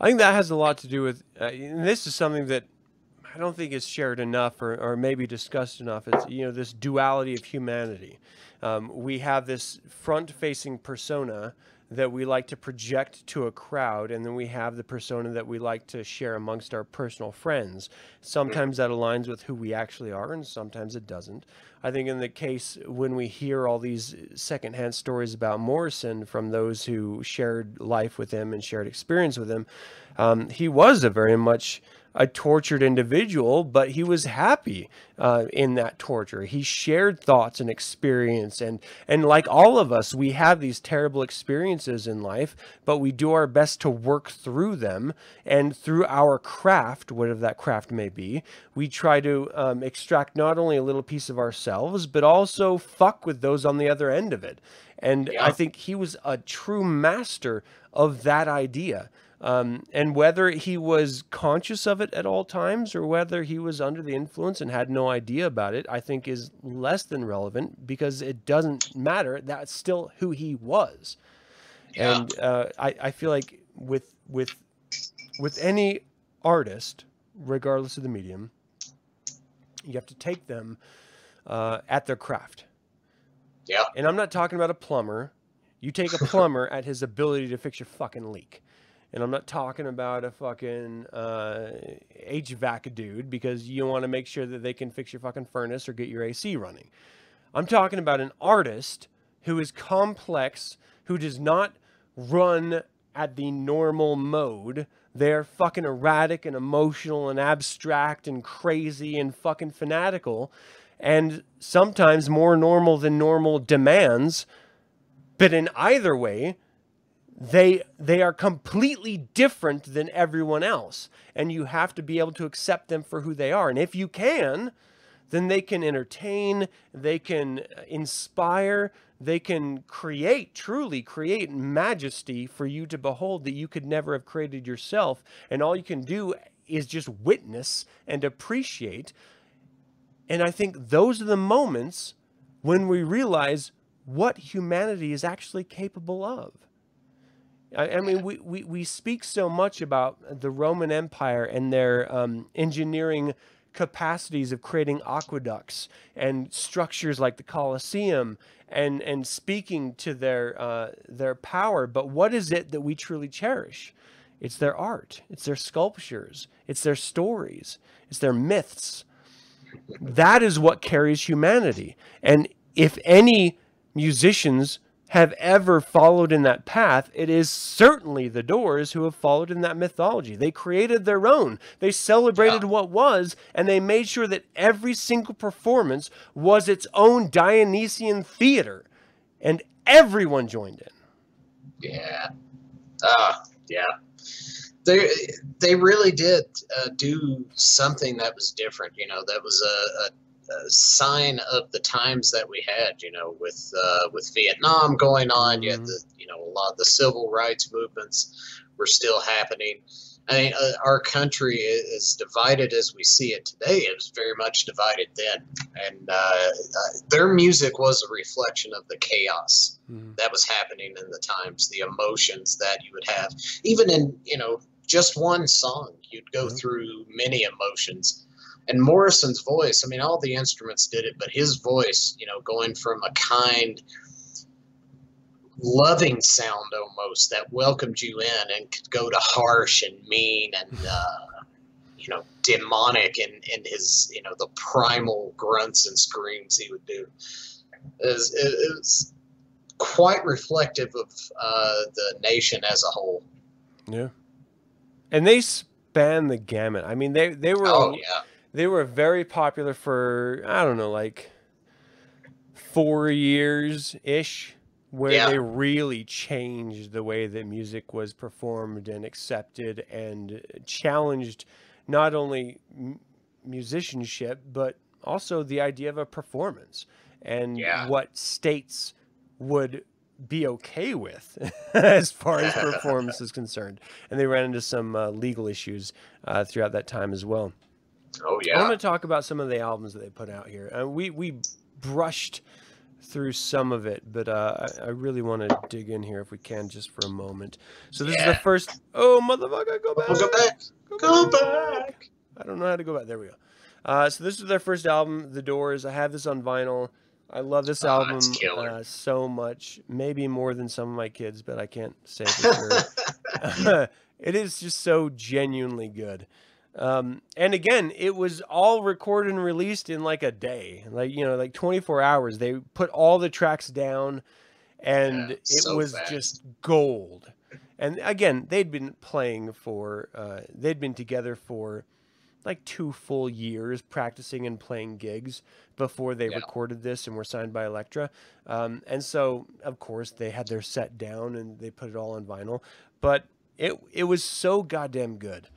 I think that has a lot to do with, uh, and this is something that I don't think it's shared enough or, or maybe discussed enough. It's, you know, this duality of humanity. Um, we have this front facing persona that we like to project to a crowd, and then we have the persona that we like to share amongst our personal friends. Sometimes that aligns with who we actually are, and sometimes it doesn't. I think in the case when we hear all these secondhand stories about Morrison from those who shared life with him and shared experience with him, um, he was a very much a tortured individual, but he was happy uh, in that torture. He shared thoughts and experience, and and like all of us, we have these terrible experiences in life, but we do our best to work through them, and through our craft, whatever that craft may be, we try to um, extract not only a little piece of ourselves, but also fuck with those on the other end of it. And Yeah. I think he was a true master of that idea. Um, and whether he was conscious of it at all times or whether he was under the influence and had no idea about it, I think is less than relevant because it doesn't matter. That's still who he was. Yeah. And uh, I, I feel like with with with any artist, regardless of the medium, you have to take them uh, at their craft. Yeah. And I'm not talking about a plumber. You take a plumber at his ability to fix your fucking leak. And I'm not talking about a fucking uh, HVAC dude because you want to make sure that they can fix your fucking furnace or get your AC running. I'm talking about an artist who is complex, who does not run at the normal mode. They're fucking erratic and emotional and abstract and crazy and fucking fanatical and sometimes more normal than normal demands. But in either way, they they are completely different than everyone else. And you have to be able to accept them for who they are. And if you can then they can entertain they can uh, inspire they can create truly create majesty for you to behold that you could never have created yourself. And all you can do is just witness and appreciate. And i think those are the moments when we realize what humanity is actually capable of I, I mean, we, we, we speak so much about the Roman Empire and their um, engineering capacities of creating aqueducts and structures like the Colosseum and, and speaking to their, uh, their power. But what is it that we truly cherish? It's their art, it's their sculptures, it's their stories, it's their myths. That is what carries humanity. And if any musicians have ever followed in that path, it is certainly the Doors who have followed in that mythology. They created their own. They celebrated Yeah. what was, and they made sure that every single performance was its own Dionysian theater, and everyone joined in. Yeah. Ah, yeah. They they really did uh, do something that was different. You know, that was a, a sign of the times that we had. You know, with uh, with Vietnam going on, you had Mhm. the you know a lot of the civil rights movements were still happening. I mean, uh, our country is divided as we see it today. It was very much divided then, and uh, uh, their music was a reflection of the chaos that was happening in the times, the emotions that you would have. Even in, you know, just one song, you'd go Yeah. through many emotions. And Morrison's voice, I mean, all the instruments did it, but his voice, you know, going from a kind, loving sound almost that welcomed you in and could go to harsh and mean and, uh, you know, demonic in, in his, you know, the primal grunts and screams he would do. It was, it, it was quite reflective of uh, the nation as a whole. Yeah. And they span the gamut. I mean, they, they were Oh yeah, they were very popular for I don't know, like four years ish, where Yeah. they really changed the way that music was performed and accepted and challenged not only musicianship but also the idea of a performance and Yeah. what states would be okay with as far as performance is concerned. And they ran into some uh, legal issues uh, throughout that time as well. Oh yeah. I yeah, want to talk about some of the albums that they put out here. Uh, we we brushed through some of it, but uh, I, I really want to dig in here if we can, just for a moment. So this is the first. Oh motherfucker, go back! Go back. Go back. I don't know how to go back. There we go. Uh, so this is their first album, The Doors. I have this on vinyl. I love this Oh, album uh, so much. Maybe more than some of my kids, but I can't say for sure. it is just so genuinely good. Um, and again, it was all recorded and released in like a day, like you know, like 24 hours. They put all the tracks down, and Yeah, it so was fast. just gold. And again, they'd been playing for, uh, they'd been together for like two full years practicing and playing gigs before they Yeah. recorded this and were signed by Elektra. Um, and so, of course, they had their set down and they put it all on vinyl. But it it was so goddamn good.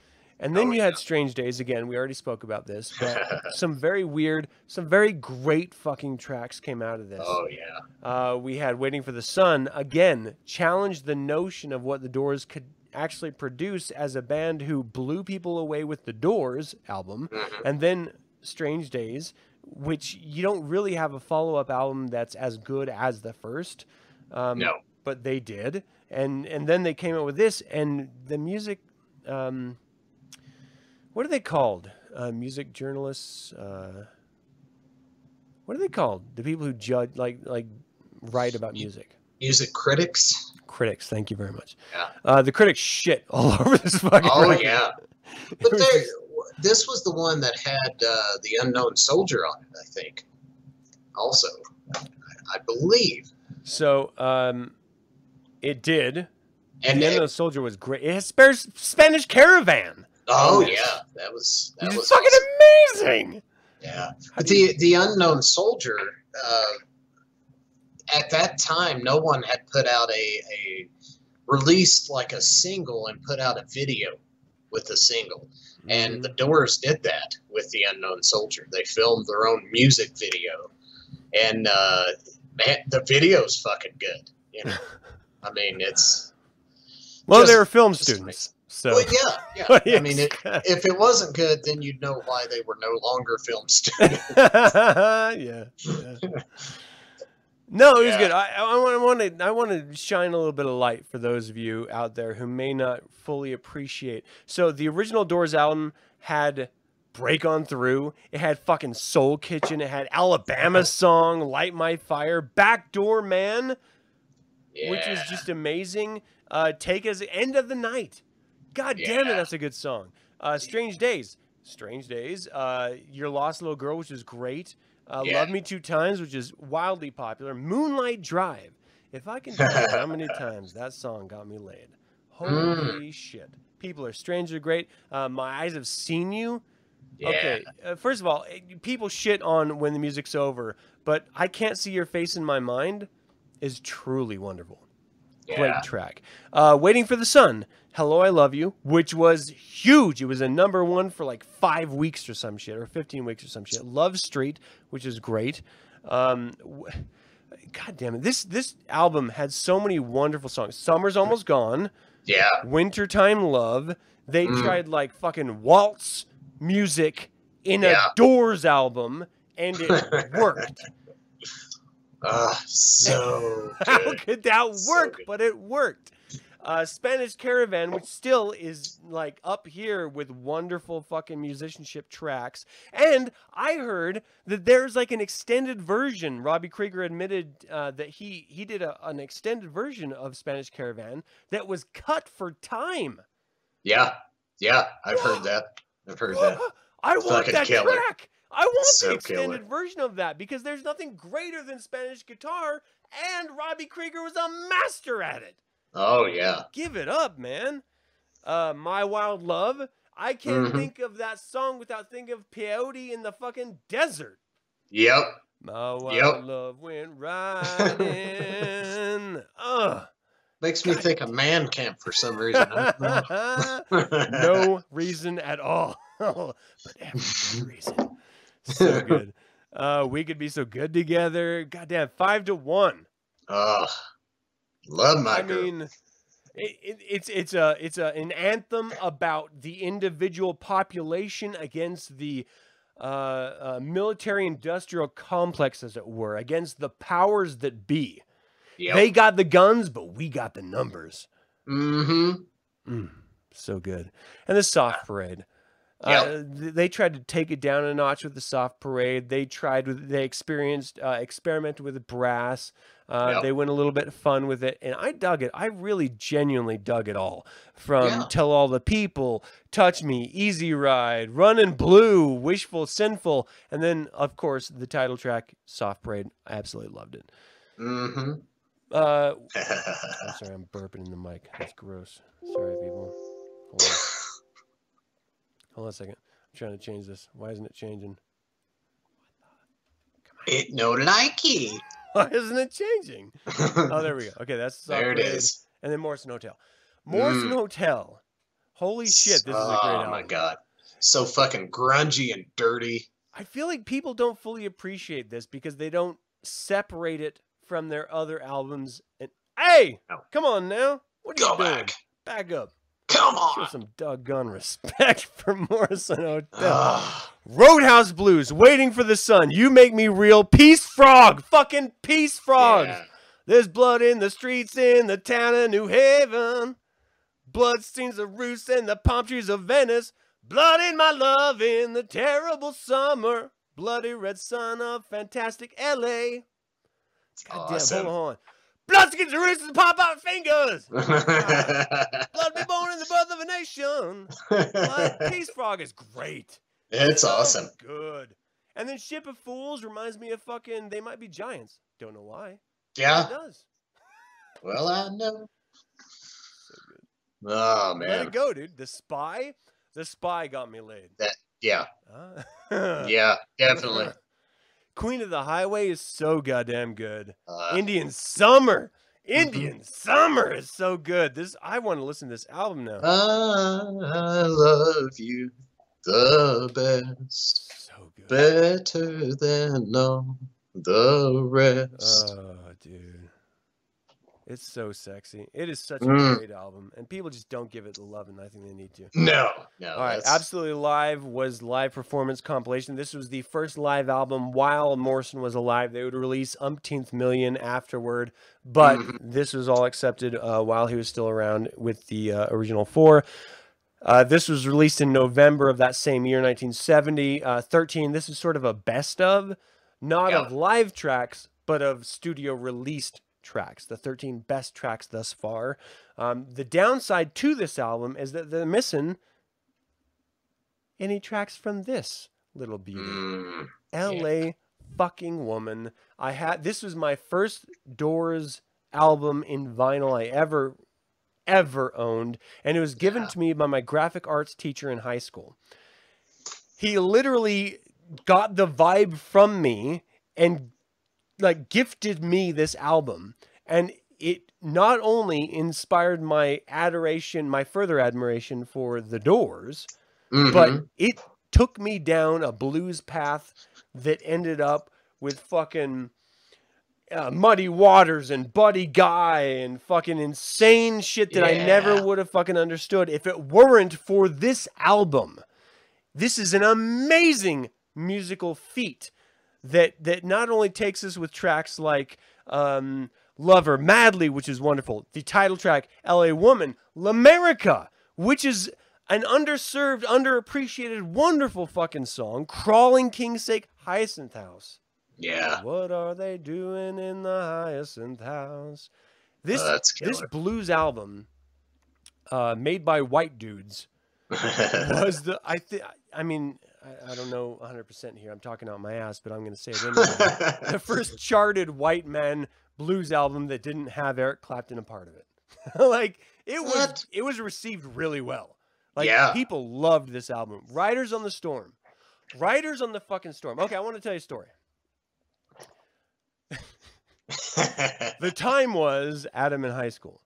And then Oh, you had yeah. Strange Days again. We already spoke about this, but some very weird, some very great fucking tracks came out of this. oh yeah. Uh, we had Waiting for the Sun again, challenged the notion of what the Doors could actually produce as a band who blew people away with the Doors album, Mhm. and then Strange Days, which you don't really have a follow up album that's as good as the first. Um, No. but they did, and and then they came out with this, and the music. Um, what are they called? Uh, music journalists. Uh, what are they called? The people who judge, like, like, write about music. Music critics. Critics. Thank you very much. Yeah. Uh, the critics shit all over this fucking. Oh record. yeah. But there, this was the one that had uh, the unknown soldier on it. I think. Also, I, believe. so, um, it did. And the it- Unknown Soldier was great. It has Spanish Caravan. Oh yeah, that was that was fucking awesome. amazing. Yeah, but the the unknown soldier. Uh, at that time, no one had put out a, a released like a single and put out a video with the single. And the Doors did that with the Unknown Soldier. They filmed their own music video, and uh, man, the video's fucking good. You know, I mean, it's well, they just- were film students, so well, yeah, yeah. I mean, it, if it wasn't good, then you'd know why they were no longer film students. yeah, yeah. No, it was Yeah. good. I, I want to I want to shine a little bit of light for those of you out there who may not fully appreciate. So the original Doors album had Break On Through. It had fucking Soul Kitchen. It had Alabama song, Light My Fire, Backdoor Man, which is just amazing. Uh, Take as End of the Night. God damn it, that's a good song. Uh, Strange Days. Strange Days. Uh, You're Lost Little Girl, which is great. Uh, Yeah. Love Me Two Times, which is wildly popular. Moonlight Drive. If I can tell you how many times that song got me laid. Holy shit. People are strange great. Uh, My Eyes Have Seen You. yeah. Okay, uh, first of all, eh, people shit on when the music's over, but I Can't See Your Face in My Mind is truly wonderful. Great track. Uh, Waiting for the Sun, Hello, I Love You, which was huge. It was a number one for like five weeks or some shit, or 15 weeks or some shit. Love Street, which is great. Um, God damn it. This, this album had so many wonderful songs. Summer's Almost Gone, Yeah. Wintertime Love. They Mm. tried like fucking waltz music in Yeah. a Doors album, and it worked. Ah, so How could that work? good. but it worked. Uh, Spanish Caravan, which still is like up here with wonderful fucking musicianship tracks. And I heard that there's like an extended version. Robbie Krieger admitted uh, that he he did a, an extended version of Spanish Caravan that was cut for time. Yeah. Yeah. I've heard that. I've heard that. I want Fucking that killer. track. I want So the extended killer. version of that because there's nothing greater than Spanish guitar, and Robbie Krieger was a master at it. Oh yeah. Give it up, man. Uh, My Wild Love. I can't Mhm. think of that song without thinking of Peyote in the fucking desert. Yep. My wild Yep. love went riding. Ugh. Makes me think of man camp for some reason. I don't know. no reason at all. but every reason. So good. Uh, we could be so good together. Goddamn, five to one. Oh, love my I girl. mean, it, it, it's it's a it's a an anthem about the individual population against the uh, uh, military-industrial complex, as it were, against the powers that be. yep. They got the guns, but we got the numbers. mm-hmm. Mm, so good. And the soft parade. Uh, th- they tried to take it down a notch with the soft parade. They tried with they experienced uh, experimented with brass. Uh, Yep. They went a little bit fun with it, and I dug it. I really genuinely dug it all. From Yeah. "Tell All the People," "Touch Me," "Easy Ride," "Running Blue," "Wishful," "Sinful," and then of course the title track "Soft Parade." I absolutely loved it. Mm-hmm. Uh, I'm sorry, I'm burping in the mic. That's gross. Sorry, people. Hold on. Hold on a second. I'm trying to change this. Why isn't it changing? it no like it. Why isn't it changing? Oh, there we go. Okay, that's there it is. And then Morrison Hotel. Morrison Mm. Hotel. Holy shit, this is a great oh my god, so fucking grungy and dirty. I feel like people don't fully appreciate this because they don't separate it from their other albums. And hey, No. come on now. What are Go you doing? back. Back up. Come Show on. some doggone respect for Morrison Hotel. Ugh. Roadhouse Blues, Waiting for the Sun, You Make Me Real, Peace Frog, fucking Peace Frogs. Yeah. There's blood in the streets in the town of New Haven. Blood stains the roofs and the palm trees of Venice. Blood in my love in the terrible summer. Bloody red sun of fantastic LA. God Awesome. hold on. Blood stains the roofs and pop out fingers. Blood be born in the birth of a nation. But Peace Frog is great. it's So awesome. Good. And then Ship of Fools reminds me of fucking They Might Be Giants. Don't know why. Yeah. It does. Well, I know. So good. Oh Let man. it go, dude. The Spy. The Spy got me laid. That Yeah. Ah. Yeah. Definitely. Queen of the Highway is so goddamn good. Uh, Indian Summer. Mm-hmm. Indian Summer is so good. This I want to listen to this album now. I love you the best, so good. better than all the rest. Oh, dude. It's so sexy. It is such a Mm. great album, and people just don't give it the love, and I think they need to. no, no. All right, that's- Absolutely Live was live performance compilation. This was the first live album while Morrison was alive. They would release umpteenth million afterward, but Mhm. this was all accepted uh, while he was still around with the uh, original four. Uh, this was released in November of that same year, 1970. Uh, 13. This is sort of a best of, not Yeah. of live tracks, but of studio released tracks. The 13 best tracks thus far. Um, the downside to this album is that they're missing any tracks from this little beauty. Mm, LA fucking woman. I had this was my first Doors album in vinyl I ever ever owned and it was given Yeah. to me by my graphic arts teacher in high school. He literally got the vibe from me and like gifted me this album and it not only inspired my adoration, my further admiration for the Doors, mhm. but it took me down a blues path that ended up with fucking uh, Muddy Waters and Buddy Guy and fucking insane shit that I never would have fucking understood if it weren't for this album. This is an amazing musical feat that that not only takes us with tracks like um, Lover Madly, which is wonderful, the title track LA Woman, L'America, which is an underserved, underappreciated, wonderful fucking song, Crawling King's Sake, Hyacinth House. yeah, What are they doing in the Hyacinth House? This Oh, this blues album, uh, made by white dudes, was the I think I mean I, I don't know 100 percent here. I'm talking out my ass, but I'm going to say it anyway. the first charted white man blues album that didn't have Eric Clapton a part of it. like it was it was received really well. Like Yeah. people loved this album. Riders on the Storm. Riders on the fucking Storm. Okay, I want to tell you a story. The time was Adam in high school.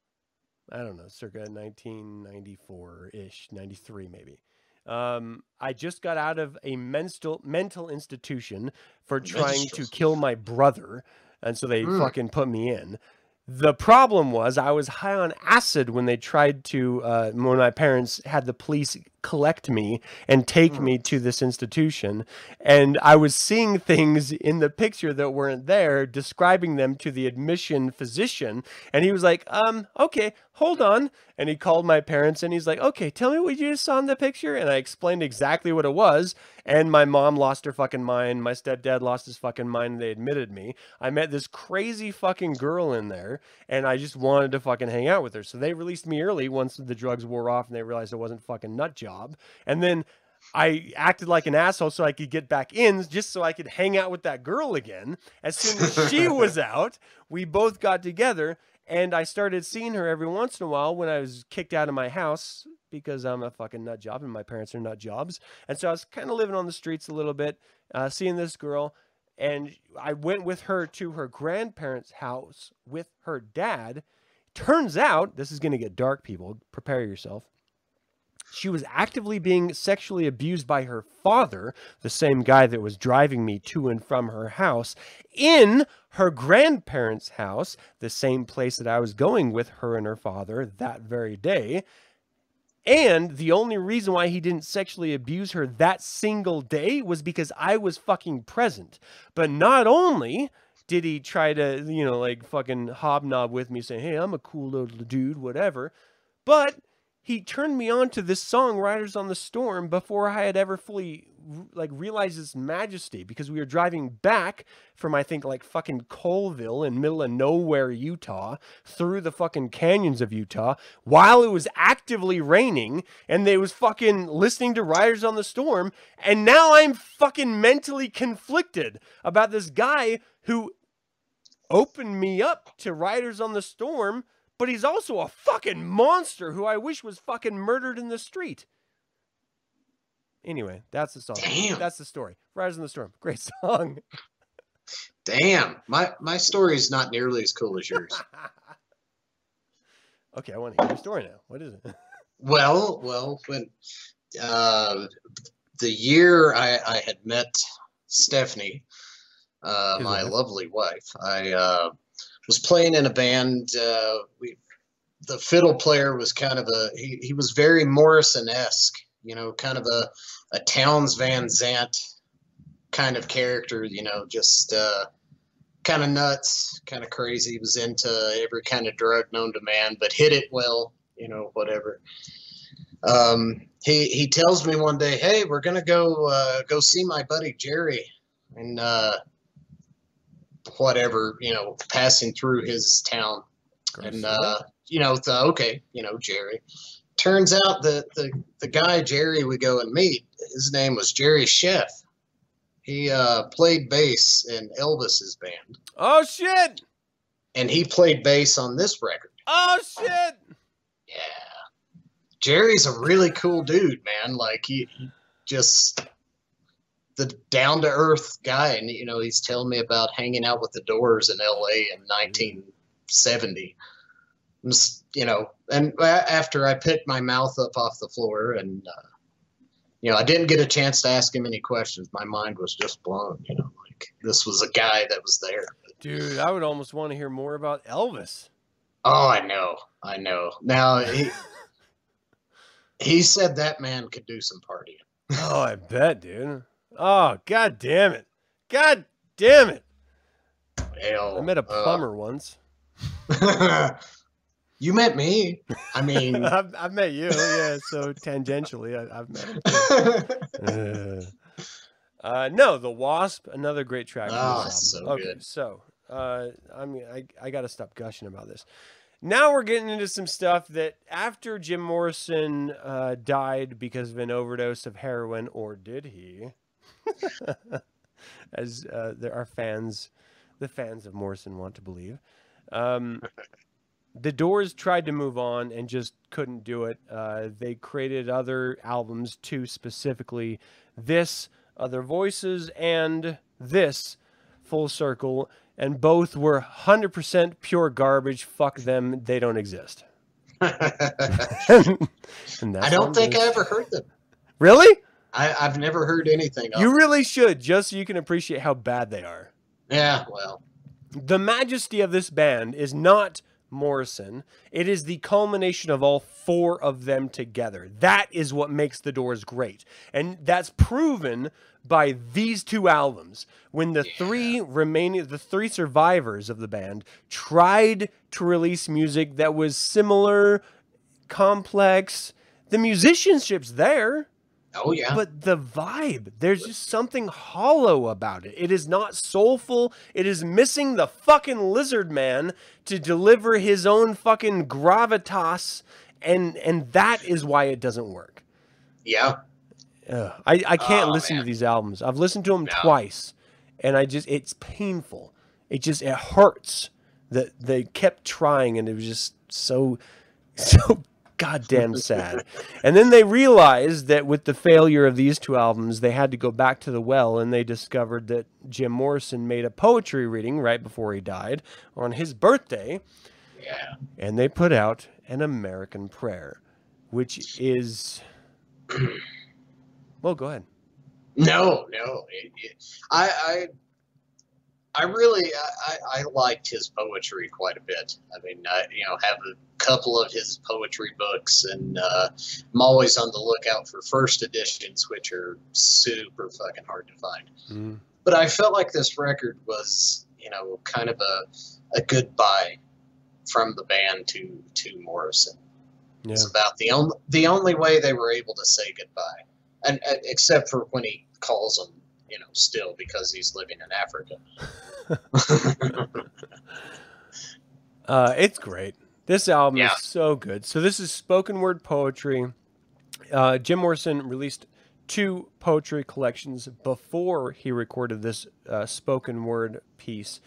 I don't know, circa 1994 ish, 93 maybe. Um, I just got out of a mental mental institution for trying to kill my brother, and so they Mm. fucking put me in. The problem was I was high on acid when they tried to uh, when my parents had the police collect me and take me to this institution. And I was seeing things in the picture that weren't there, describing them to the admission physician. And he was like, um, okay, hold on. And he called my parents and he's like, okay, tell me what you just saw in the picture. And I explained exactly what it was. And my mom lost her fucking mind. My stepdad lost his fucking mind. And they admitted me. I met this crazy fucking girl in there and I just wanted to fucking hang out with her. So they released me early once the drugs wore off and they realized it wasn't fucking nut job. And then I acted like an asshole so I could get back in just so I could hang out with that girl again. As soon as she was out, we both got together and I started seeing her every once in a while when I was kicked out of my house because I'm a fucking nut job and my parents are nut jobs. And so I was kind of living on the streets a little bit, uh, seeing this girl. And I went with her to her grandparents' house with her dad. Turns out, this is going to get dark, people. Prepare yourself. She was actively being sexually abused by her father, the same guy that was driving me to and from her house, in her grandparents' house, the same place that I was going with her and her father that very day. And the only reason why he didn't sexually abuse her that single day was because I was fucking present. But not only did he try to, you know, like fucking hobnob with me saying, hey, I'm a cool little dude, whatever, but he turned me on to this song riders on the storm before i had ever fully like realized its majesty because we were driving back from i think like fucking colville in middle of nowhere utah through the fucking canyons of utah while it was actively raining and they was fucking listening to riders on the storm and now i'm fucking mentally conflicted about this guy who opened me up to riders on the storm but he's also a fucking monster who I wish was fucking murdered in the street. Anyway, that's the song. Damn. That's the story. Rise in the Storm. Great song. Damn, my my story is not nearly as cool as yours. okay, I want to hear your story now. What is it? well, well, when uh, the year I, I had met Stephanie, uh, my lovely wife, I uh, was playing in a band. Uh, we, the fiddle player was kind of a he, he was very Morrison esque, you know, kind of a a Towns Van Zant kind of character, you know, just uh, kind of nuts, kind of crazy. He was into every kind of drug known to man, but hit it well, you know, whatever. Um, he he tells me one day, "Hey, we're gonna go uh, go see my buddy Jerry," and uh, whatever, you know, passing through his town, and uh, you know, the, okay, you know, Jerry. Turns out that the the guy Jerry we go and meet, his name was Jerry Chef. He uh, played bass in Elvis's band, oh shit! and he played bass on this record. Oh shit! Yeah. Jerry's a really cool dude, man. Like he just the down to earth guy, and you know he's telling me about hanging out with the Doors in L.A. in 1970. I'm You know, and after I picked my mouth up off the floor, and uh, you know I didn't get a chance to ask him any questions. My mind was just blown. You know, like this was a guy that was there. Dude, I would almost want to hear more about Elvis. Oh, I know, I know. Now he he said that man could do some partying. Oh, I bet, dude. Oh, god damn it. God damn it. Hell, I met a uh, plumber once. you met me. I mean, I've, I've met you, yeah. So tangentially, I, I've met him. Uh, uh, no, the Wasp, another great track. Ah, so okay, good. so uh, I mean, I I got to stop gushing about this. Now we're getting into some stuff that after Jim Morrison uh, died because of an overdose of heroin, or did he? As uh, there are fans, the fans of Morrison want to believe. Um, the Doors tried to move on and just couldn't do it. Uh, they created other albums, too, specifically, this, Other Voices, and this, Full Circle, and both were 100% pure garbage. Fuck them, they don't exist. I don't think I ever heard them. Really? I, I've never heard anything. Of You them. really should, just so you can appreciate how bad they are. Yeah, well, the majesty of this band is not Morrison. It is the culmination of all four of them together. That is what makes the Doors great. And that's proven by these two albums. When the three remaining the three survivors of the band tried to release music that was similar, complex, the musicianship's there. Oh yeah. But the vibe, there's just something hollow about it. It is not soulful. It is missing the fucking lizard man to deliver his own fucking gravitas, and and that is why it doesn't work. yeah. Ugh. I I can't Oh, listen to these albums. I've listened to them No. twice, and I just it's painful. It just it hurts that they kept trying, and it was just so so goddamn sad. and then they realized that with the failure of these two albums, they had to go back to the well, and they discovered that Jim Morrison made a poetry reading right before he died on his birthday, Yeah. and they put out an American Prayer, which is. Well, go ahead. No, no. It, it, I, I, I really, I, I liked his poetry quite a bit. I mean, I, you know, have a couple of his poetry books, and uh, I'm always on the lookout for first editions, which are super fucking hard to find. Mm. But I felt like this record was, you know, kind of a, a goodbye from the band to to Morrison. Yeah. It's about the only the only way they were able to say goodbye, and, and except for when he calls them, you know, still because he's living in Africa. Uh, it's great. This album Yeah. is so good. So this is spoken word poetry. Uh, Jim Morrison released two poetry collections before he recorded this uh, spoken word piece.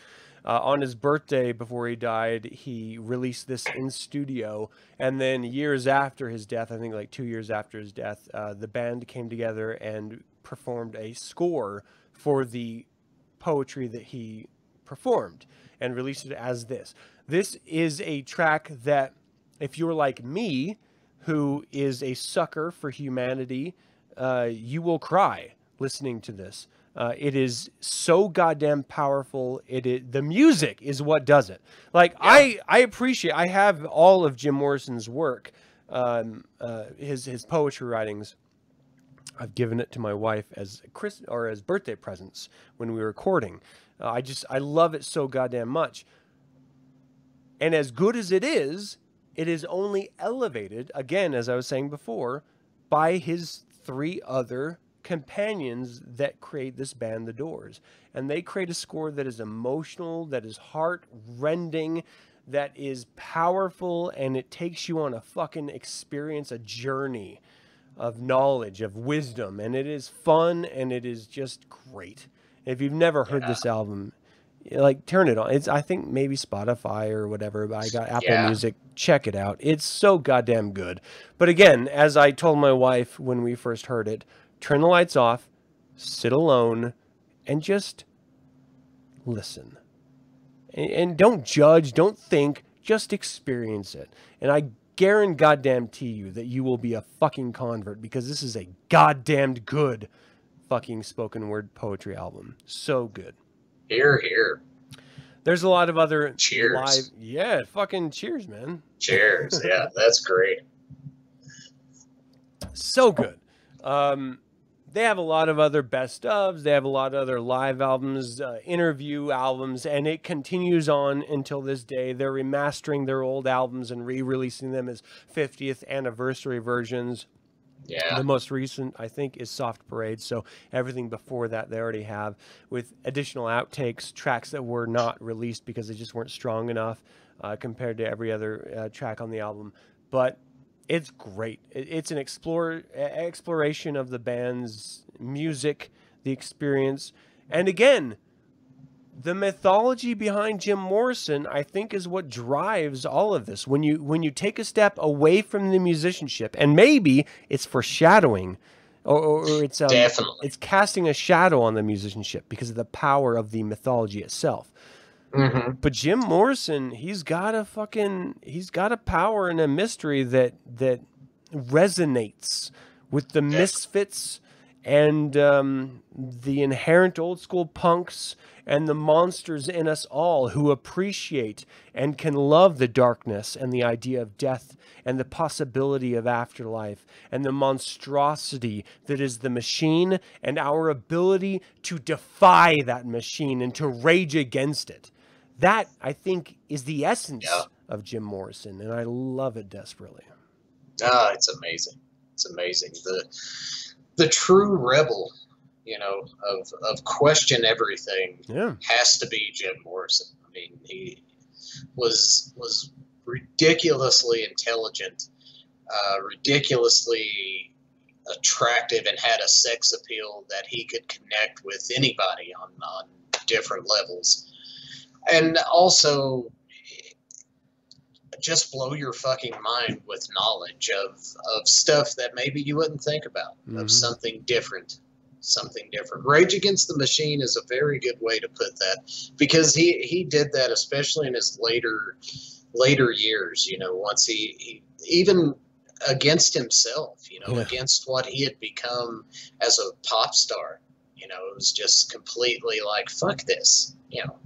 Uh, on his birthday, before he died, he released this in studio. And then years after his death, I think like two years after his death, uh, the band came together and performed a score for the poetry that he performed and released it as this. This is a track that, if you're like me, who is a sucker for humanity, uh, you will cry listening to this. Uh, it is so goddamn powerful. It is the music is what does it. Like I, I appreciate. I have all of Jim Morrison's work, um, uh, his his poetry writings. I've given it to my wife as Chris or as birthday presents when we were recording. Uh, I just I love it so goddamn much. And as good as it is, it is only elevated again, as I was saying before, by his three other companions that create this band, The Doors. And they create a score that is emotional, that is heart rending, that is powerful, and it takes you on a fucking experience, a journey of knowledge, of wisdom, and it is fun and it is just great. If you've never heard this album, like turn it on. It's I think maybe Spotify or whatever, but I got Apple Yeah. Music. Check it out. It's so goddamn good. But again, as I told my wife when we first heard it, turn the lights off, sit alone, and just listen. And, and don't judge, don't think, just experience it. And I guarantee goddamn you that you will be a fucking convert because this is a goddamned good fucking spoken word poetry album. So good. Here, here. There's a lot of other Cheers. live. Yeah, fucking cheers, man. Cheers. Yeah, that's great. So good. Um, they have a lot of other best ofs. They have a lot of other live albums, uh, interview albums, and it continues on until this day. They're remastering their old albums and re-releasing them as 50th anniversary versions. Yeah. The most recent, I think, is Soft Parade. So everything before that, they already have with additional outtakes, tracks that were not released because they just weren't strong enough uh, compared to every other uh, track on the album. But it's great. It's an explore exploration of the band's music, the experience, and again, the mythology behind Jim Morrison, I think, is what drives all of this. When you when you take a step away from the musicianship, and maybe it's foreshadowing, or, or, or it's um, Definitely. it's casting a shadow on the musicianship because of the power of the mythology itself. Hmm But Jim Morrison, he's got a fucking he's got a power and a mystery that that resonates with the misfits and um, the inherent old school punks and the monsters in us all who appreciate and can love the darkness and the idea of death and the possibility of afterlife and the monstrosity that is the machine and our ability to defy that machine and to rage against it. That, I think, is the essence Yeah. of Jim Morrison, and I love it desperately. Ah, it's amazing. It's amazing. The the true rebel, you know, of of question everything Yeah. has to be Jim Morrison. I mean, he was was ridiculously intelligent, uh, ridiculously attractive, and had a sex appeal that he could connect with anybody on on different levels, and also just blow your fucking mind with knowledge of of stuff that maybe you wouldn't think about Mhm. of something different something different rage against the machine is a very good way to put that because he he did that especially in his later later years you know once he, he even against himself you know Yeah. against what he had become as a pop star you know it was just completely like fuck this you know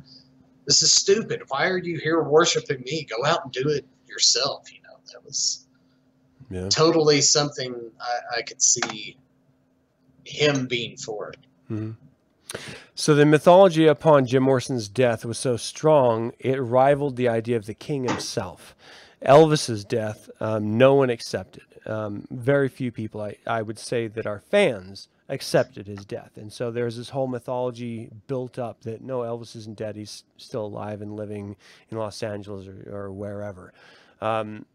this is stupid why are you here worshiping me go out and do it yourself you know that was Yeah. totally something i, I could see him being for Mhm. So the mythology upon Jim Morrison's death was so strong, it rivaled the idea of the king himself. Elvis's death, um, no one accepted. Um, very few people, I, I would say, that are fans accepted his death. And so there's this whole mythology built up that no, Elvis isn't dead. He's still alive and living in Los Angeles or, or wherever. Um,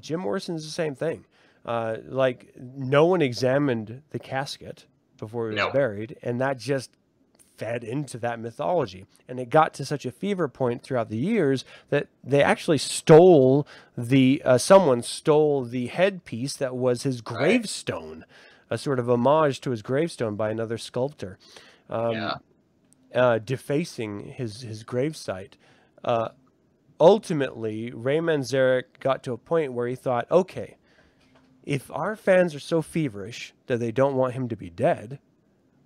Jim Morrison's the same thing. Uh, like, no one examined the casket before he was No. buried, and that just fed into that mythology. And it got to such a fever point throughout the years that they actually stole the, uh, someone stole the headpiece that was his Right. A sort of homage to his gravestone by another sculptor, um, yeah uh, defacing his, his gravesite. Uh, ultimately, Ray Manzarek got to a point where he thought, okay, if our fans are so feverish that they don't want him to be dead,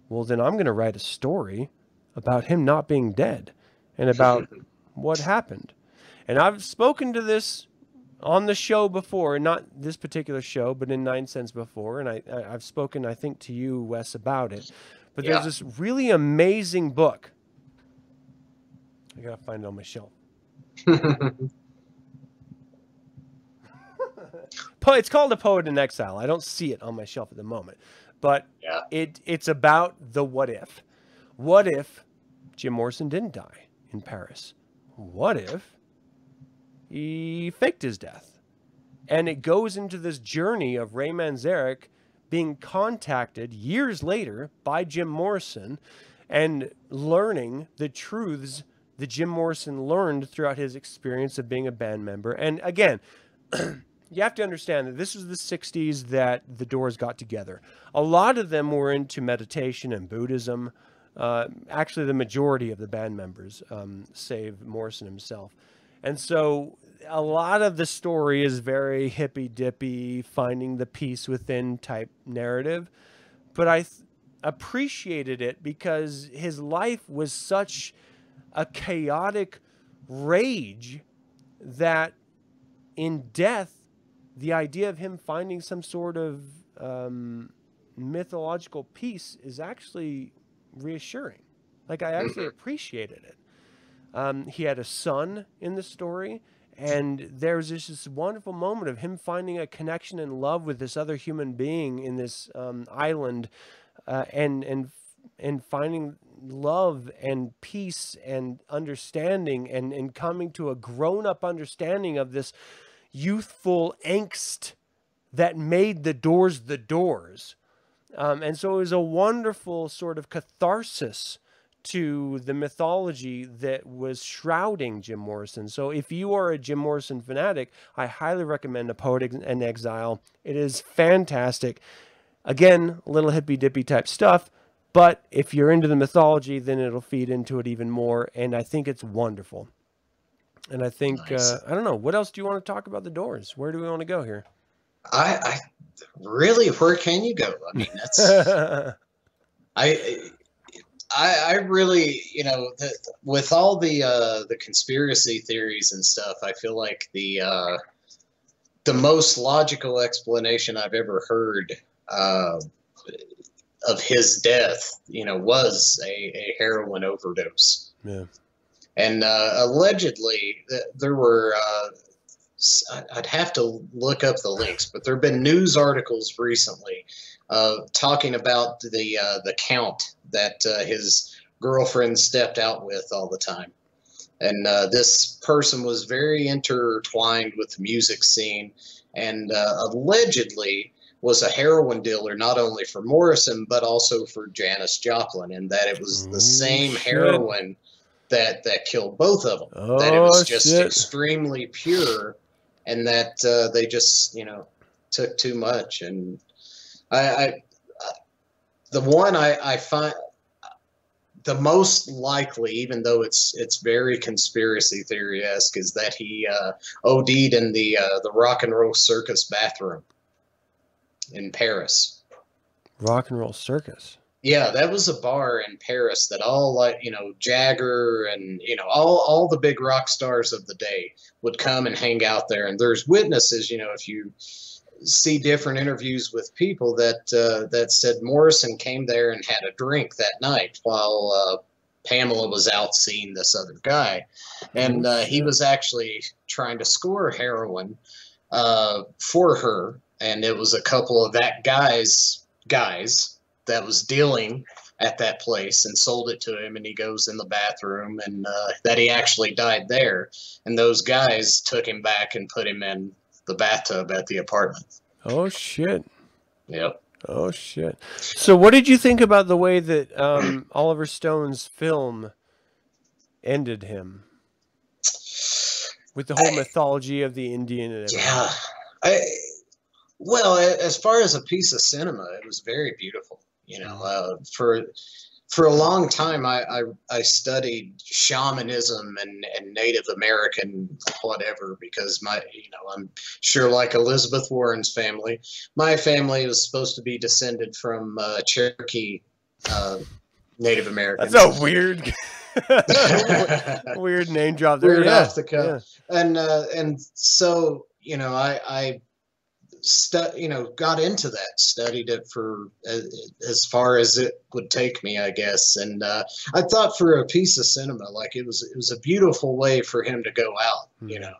well, then I'm going to write a story about him not being dead and about what happened. And I've spoken to this on the show before, not this particular show, but in Nine Cents before. And I, I- I've spoken, I think, to you, Wes, about it. But Yeah. there's this really amazing book. I got to find it on my shelf. It's called A Poet in Exile. I don't see it on my shelf at the moment, but Yeah. it it's about the what if. What if Jim Morrison didn't die in Paris? What if he faked his death? And it goes into this journey of Ray Manzarek being contacted years later by Jim Morrison and learning the truths that Jim Morrison learned throughout his experience of being a band member. And again, you have to understand that this was the 60s that the Doors got together. A lot of them were into meditation and Buddhism. Uh, actually, the majority of the band members, um, save Morrison himself. And so a lot of the story is very hippy dippy, finding the peace within type narrative. But I th- appreciated it because his life was such a chaotic rage that in death, the idea of him finding some sort of um, mythological peace is actually reassuring. Like, I actually appreciated it. Um, he had a son in the story, and there's this, this wonderful moment of him finding a connection and love with this other human being in this um, island, uh, and and and finding love and peace and understanding, and and coming to a grown up understanding of this youthful angst that made the doors the doors. Um, and so it was a wonderful sort of catharsis to the mythology that was shrouding Jim Morrison. So if you are a Jim Morrison fanatic, I highly recommend A Poet in Exile. It is fantastic. Again, a little hippy dippy type stuff, but if you're into the mythology, then it'll feed into it even more. And I think it's wonderful. And I think, Nice. uh, I don't know, what else do you want to talk about the doors? Where do we want to go here? I, I really, where can you go? I mean, that's I. I, I really, you know, the, with all the uh, the conspiracy theories and stuff, I feel like the uh, the most logical explanation I've ever heard uh, of his death, you know, was a, a heroin overdose. Yeah. And uh, allegedly, there were. Uh, I'd have to look up the links, but there have been news articles recently uh, talking about the uh, the count that uh, his girlfriend stepped out with all the time. And uh, this person was very intertwined with the music scene and uh, allegedly was a heroin dealer not only for Morrison but also for Janis Joplin, and that it was the same shit. heroin that that killed both of them. Oh, that it was just shit. extremely pure, and that uh, they just you know took too much. And I, I the one I, I find the most likely, even though it's it's very conspiracy theory esque, is that he uh, OD'd in the uh, the rock and roll circus bathroom in Paris. Rock and roll circus. Yeah, that was a bar in Paris that all like you know Jagger and you know all all the big rock stars of the day would come and hang out there. And there's witnesses, you know, if you see different interviews with people that uh, that said Morrison came there and had a drink that night while uh, Pamela was out seeing this other guy, and uh, he was actually trying to score heroin uh, for her, and it was a couple of that guy's guys that was dealing at that place and sold it to him. And he goes in the bathroom and uh, that he actually died there. And those guys took him back and put him in the bathtub at the apartment Oh shit. yep Oh shit. So what did you think about the way that um, Oliver Stone's film ended him? With the whole I- mythology of the Indian and everything. yeah i well as far as a piece of cinema it was very beautiful you know uh, for for a long time I, I, I studied shamanism and, and Native American whatever because my you know I'm sure like Elizabeth Warren's family my family was supposed to be descended from uh, Cherokee uh, Native Americans. That's a weird weird name drop there. Weird yeah. off the cuff. and uh, and so you know I I stu- you know got into that studied it for as, as far as it would take me I guess and uh, I thought for a piece of cinema like it was it was a beautiful way for him to go out you Mhm. know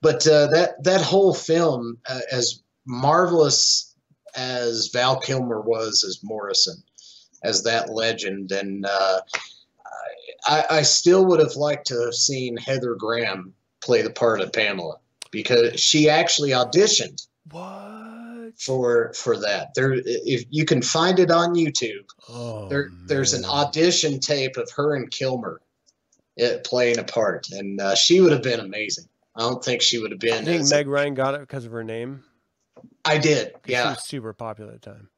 but uh, that that whole film uh, as marvelous as Val Kilmer was as Morrison as that legend and uh, I, I still would have liked to have seen Heather Graham play the part of Pamela because she actually auditioned What? for for that. There, if you can find it on YouTube, Oh, there there's an audition tape of her and Kilmer it, playing a part, and uh, she would have been amazing. I don't think she would have I been. think as- Meg Ryan got it because of her name. I did, 'cause She yeah. was super popular at the time.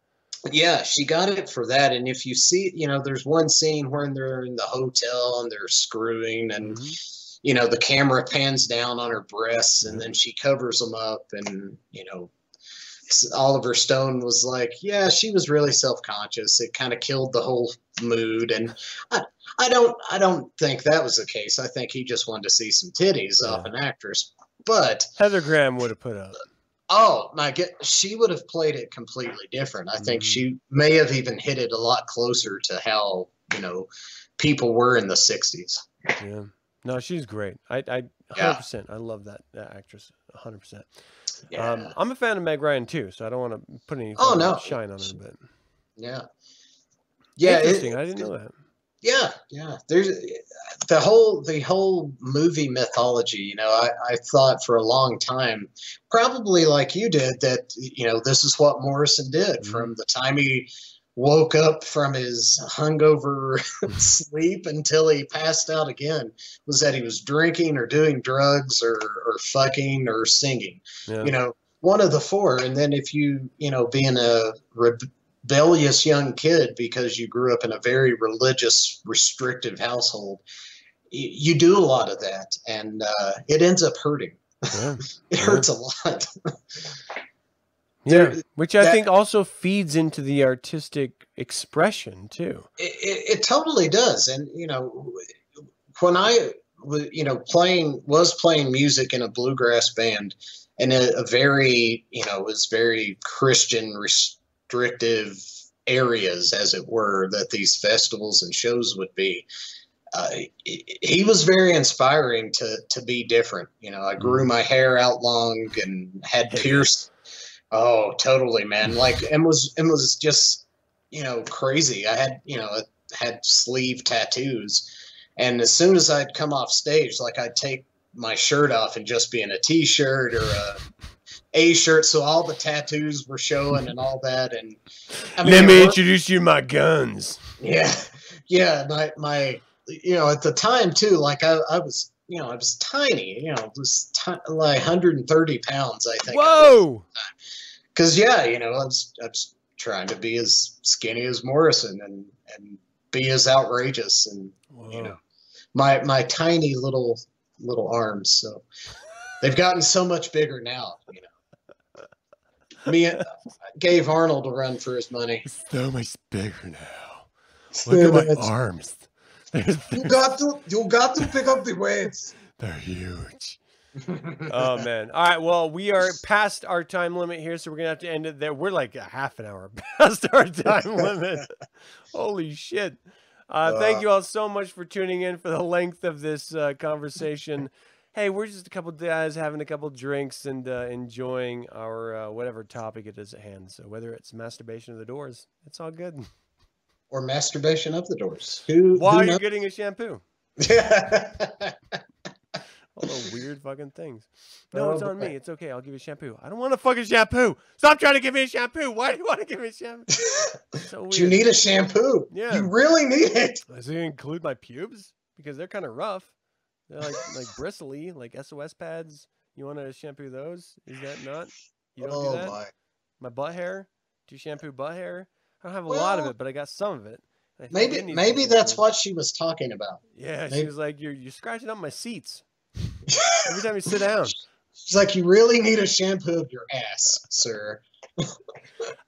Yeah, she got it for that. And if you see, you know, there's one scene where they're in the hotel and they're screwing, and Mhm. You know, the camera pans down on her breasts, and then she covers them up, and you know, Oliver Stone was like, "Yeah, she was really self-conscious. It kind of killed the whole mood." And I, I don't, I don't think that was the case. I think he just wanted to see some titties off an actress. But Heather Graham would have put up. Oh my god, she would have played it completely different. I think Mhm. she may have even hit it a lot closer to how you know people were in the '60s. Yeah. No, she's great. I, I, 100%. I love that, that actress. 100%. Yeah, Um, I'm a fan of Meg Ryan too, so I don't want to put any Oh, no. shine on her, but yeah, yeah. it- I didn't know that. Yeah, yeah. There's the whole the whole movie mythology. You know, I, I thought for a long time, probably like you did, that you know this is what Morrison did Mhm. from the time he woke up from his hungover sleep until he passed out again was that he was drinking or doing drugs or or fucking or singing Yeah. you know one of the four and then if you you know being a rebellious young kid because you grew up in a very religious restrictive household y- you do a lot of that and uh, it ends up hurting yeah. it Yeah. hurts a lot Yeah, There- which I that- think also feeds into the artistic expression too. it, it, it totally does. And you know when I you know playing was playing music in a bluegrass band and a, a very you know was very christian restrictive areas as it were that these festivals and shows would be uh, he, he was very inspiring to to be different. You know i grew my hair out long and had pierced oh totally man. Like and was and was just you know crazy. I had you know had sleeve tattoos. And as soon as i'd come off stage like i'd take my shirt off and just be in a t-shirt or a a shirt. So all the tattoos were showing and all that. And I Let me introduce you my guns. yeah. Yeah my my you know at the time too like i, I was you know i was tiny you know was ti like 130 pounds i think Whoa! because yeah, you know, I was, I was trying to be as skinny as Morrison and and be as outrageous and Whoa. you know my my tiny little little arms. So they've gotten so much bigger now. You know, me and gave Arnold a run for his money. So much bigger now. Look at my arms. You got to you got to pick up the weights. they're huge. Oh man! All right. Well, we are past our time limit here, so we're gonna have to end it there. We're like a half an hour past our time limit. Holy shit! Uh, thank Uh. you all so much for tuning in for the length of this uh, conversation. Hey, we're just a couple guys having a couple drinks and uh, enjoying our uh, whatever topic it is at hand. So whether it's masturbation of the doors, it's all good. Or masturbation of the doors. Who? While who you're knows? getting a shampoo, all the weird fucking things. No, Oh, it's on me. It's okay. I'll give you a shampoo. I don't want a fucking shampoo. Stop trying to give me a shampoo. Why do you want to give me a shampoo? So you need a shampoo? Yeah. You really need it. Does it include my pubes? Because they're kind of rough. They're like like bristly, like SOS pads. You want to shampoo those? Is that not? You don't oh do that. my. My butt hair? Do you shampoo butt hair? I don't have a lot of it, but I got some of it. I think it Maybe needs to be maybe that's what she was talking about. Yeah, she was like, "You're you're scratching up my seats every time you sit down." She's like, you really need a shampoo of your ass, sir.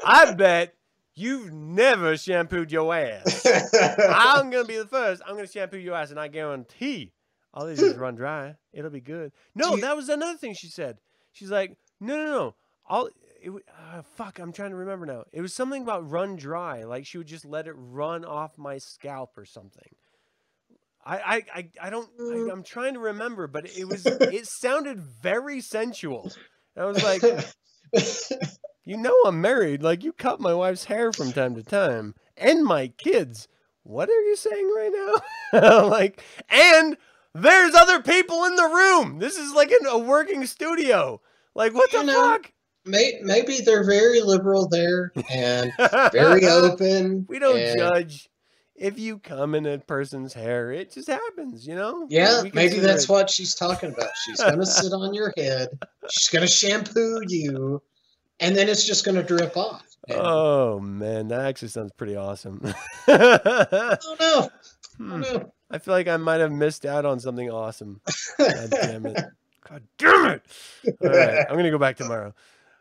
I bet you've never shampooed your ass. I'm gonna be the first. I'm gonna shampoo your ass, and I guarantee all these just run dry. It'll be good. No, you- that was another thing she said. She's like, no, no, no. All it, uh, fuck. I'm trying to remember now. It was something about run dry. Like she would just let it run off my scalp or something. I, I, I, I don't. I, I'm trying to remember, but it was. It sounded very sensual. And I was like, you know I'm married. Like you cut my wife's hair from time to time and my kids. What are you saying right now? like, and there's other people in the room. This is like an, a working studio. Like, what the You know, May, maybe they're very liberal there and very open. we don't and- judge. If you come in a person's hair, it just happens, you know? Yeah, maybe that's it- what she's talking about. She's gonna sit on your head. She's gonna shampoo you, and then it's just gonna drip off. Oh man, that actually sounds pretty awesome. oh no! Hmm. Oh no! I feel like I might have missed out on something awesome. God damn it. God damn it. All right, I'm going to go back tomorrow.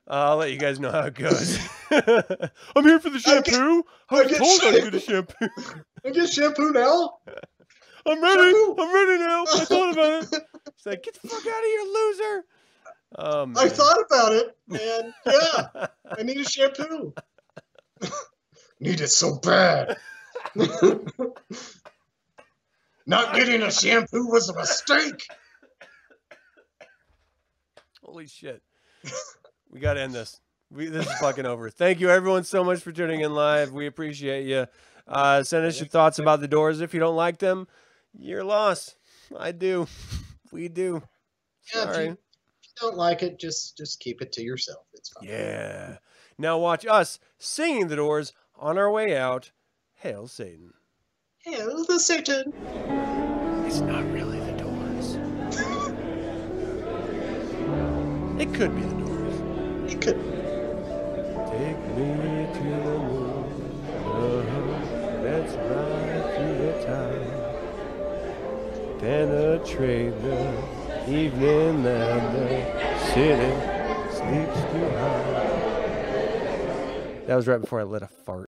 Uh, I'll let you guys know how it goes. I'm here for the I get- shampoo. I I was get told I'd shampoo. get a shampoo. I get shampoo now. I'm ready. Shampoo. I'm ready now. I thought about it. She's like, get the fuck out of here, loser. Oh, man. I thought about it, and yeah, I need a shampoo. need it so bad. Not getting a shampoo was a mistake. Holy shit. We got to end this. We, this is fucking over. Thank you, everyone, so much for tuning in live. We appreciate you. Uh, send us your thoughts about the doors. If you don't like them, you're lost. I do. We do. Yeah, if you, if you don't like it, just just keep it to yourself. It's fine. Yeah. Now watch us singing the doors on our way out. Hail Satan. Hail the Satan. It's not really the doors. It could be the doors. Take me to the moon. Uh-huh. Let's ride through the time. Penetrate the evening and the city sleeps too high. That was right before I lit a fart.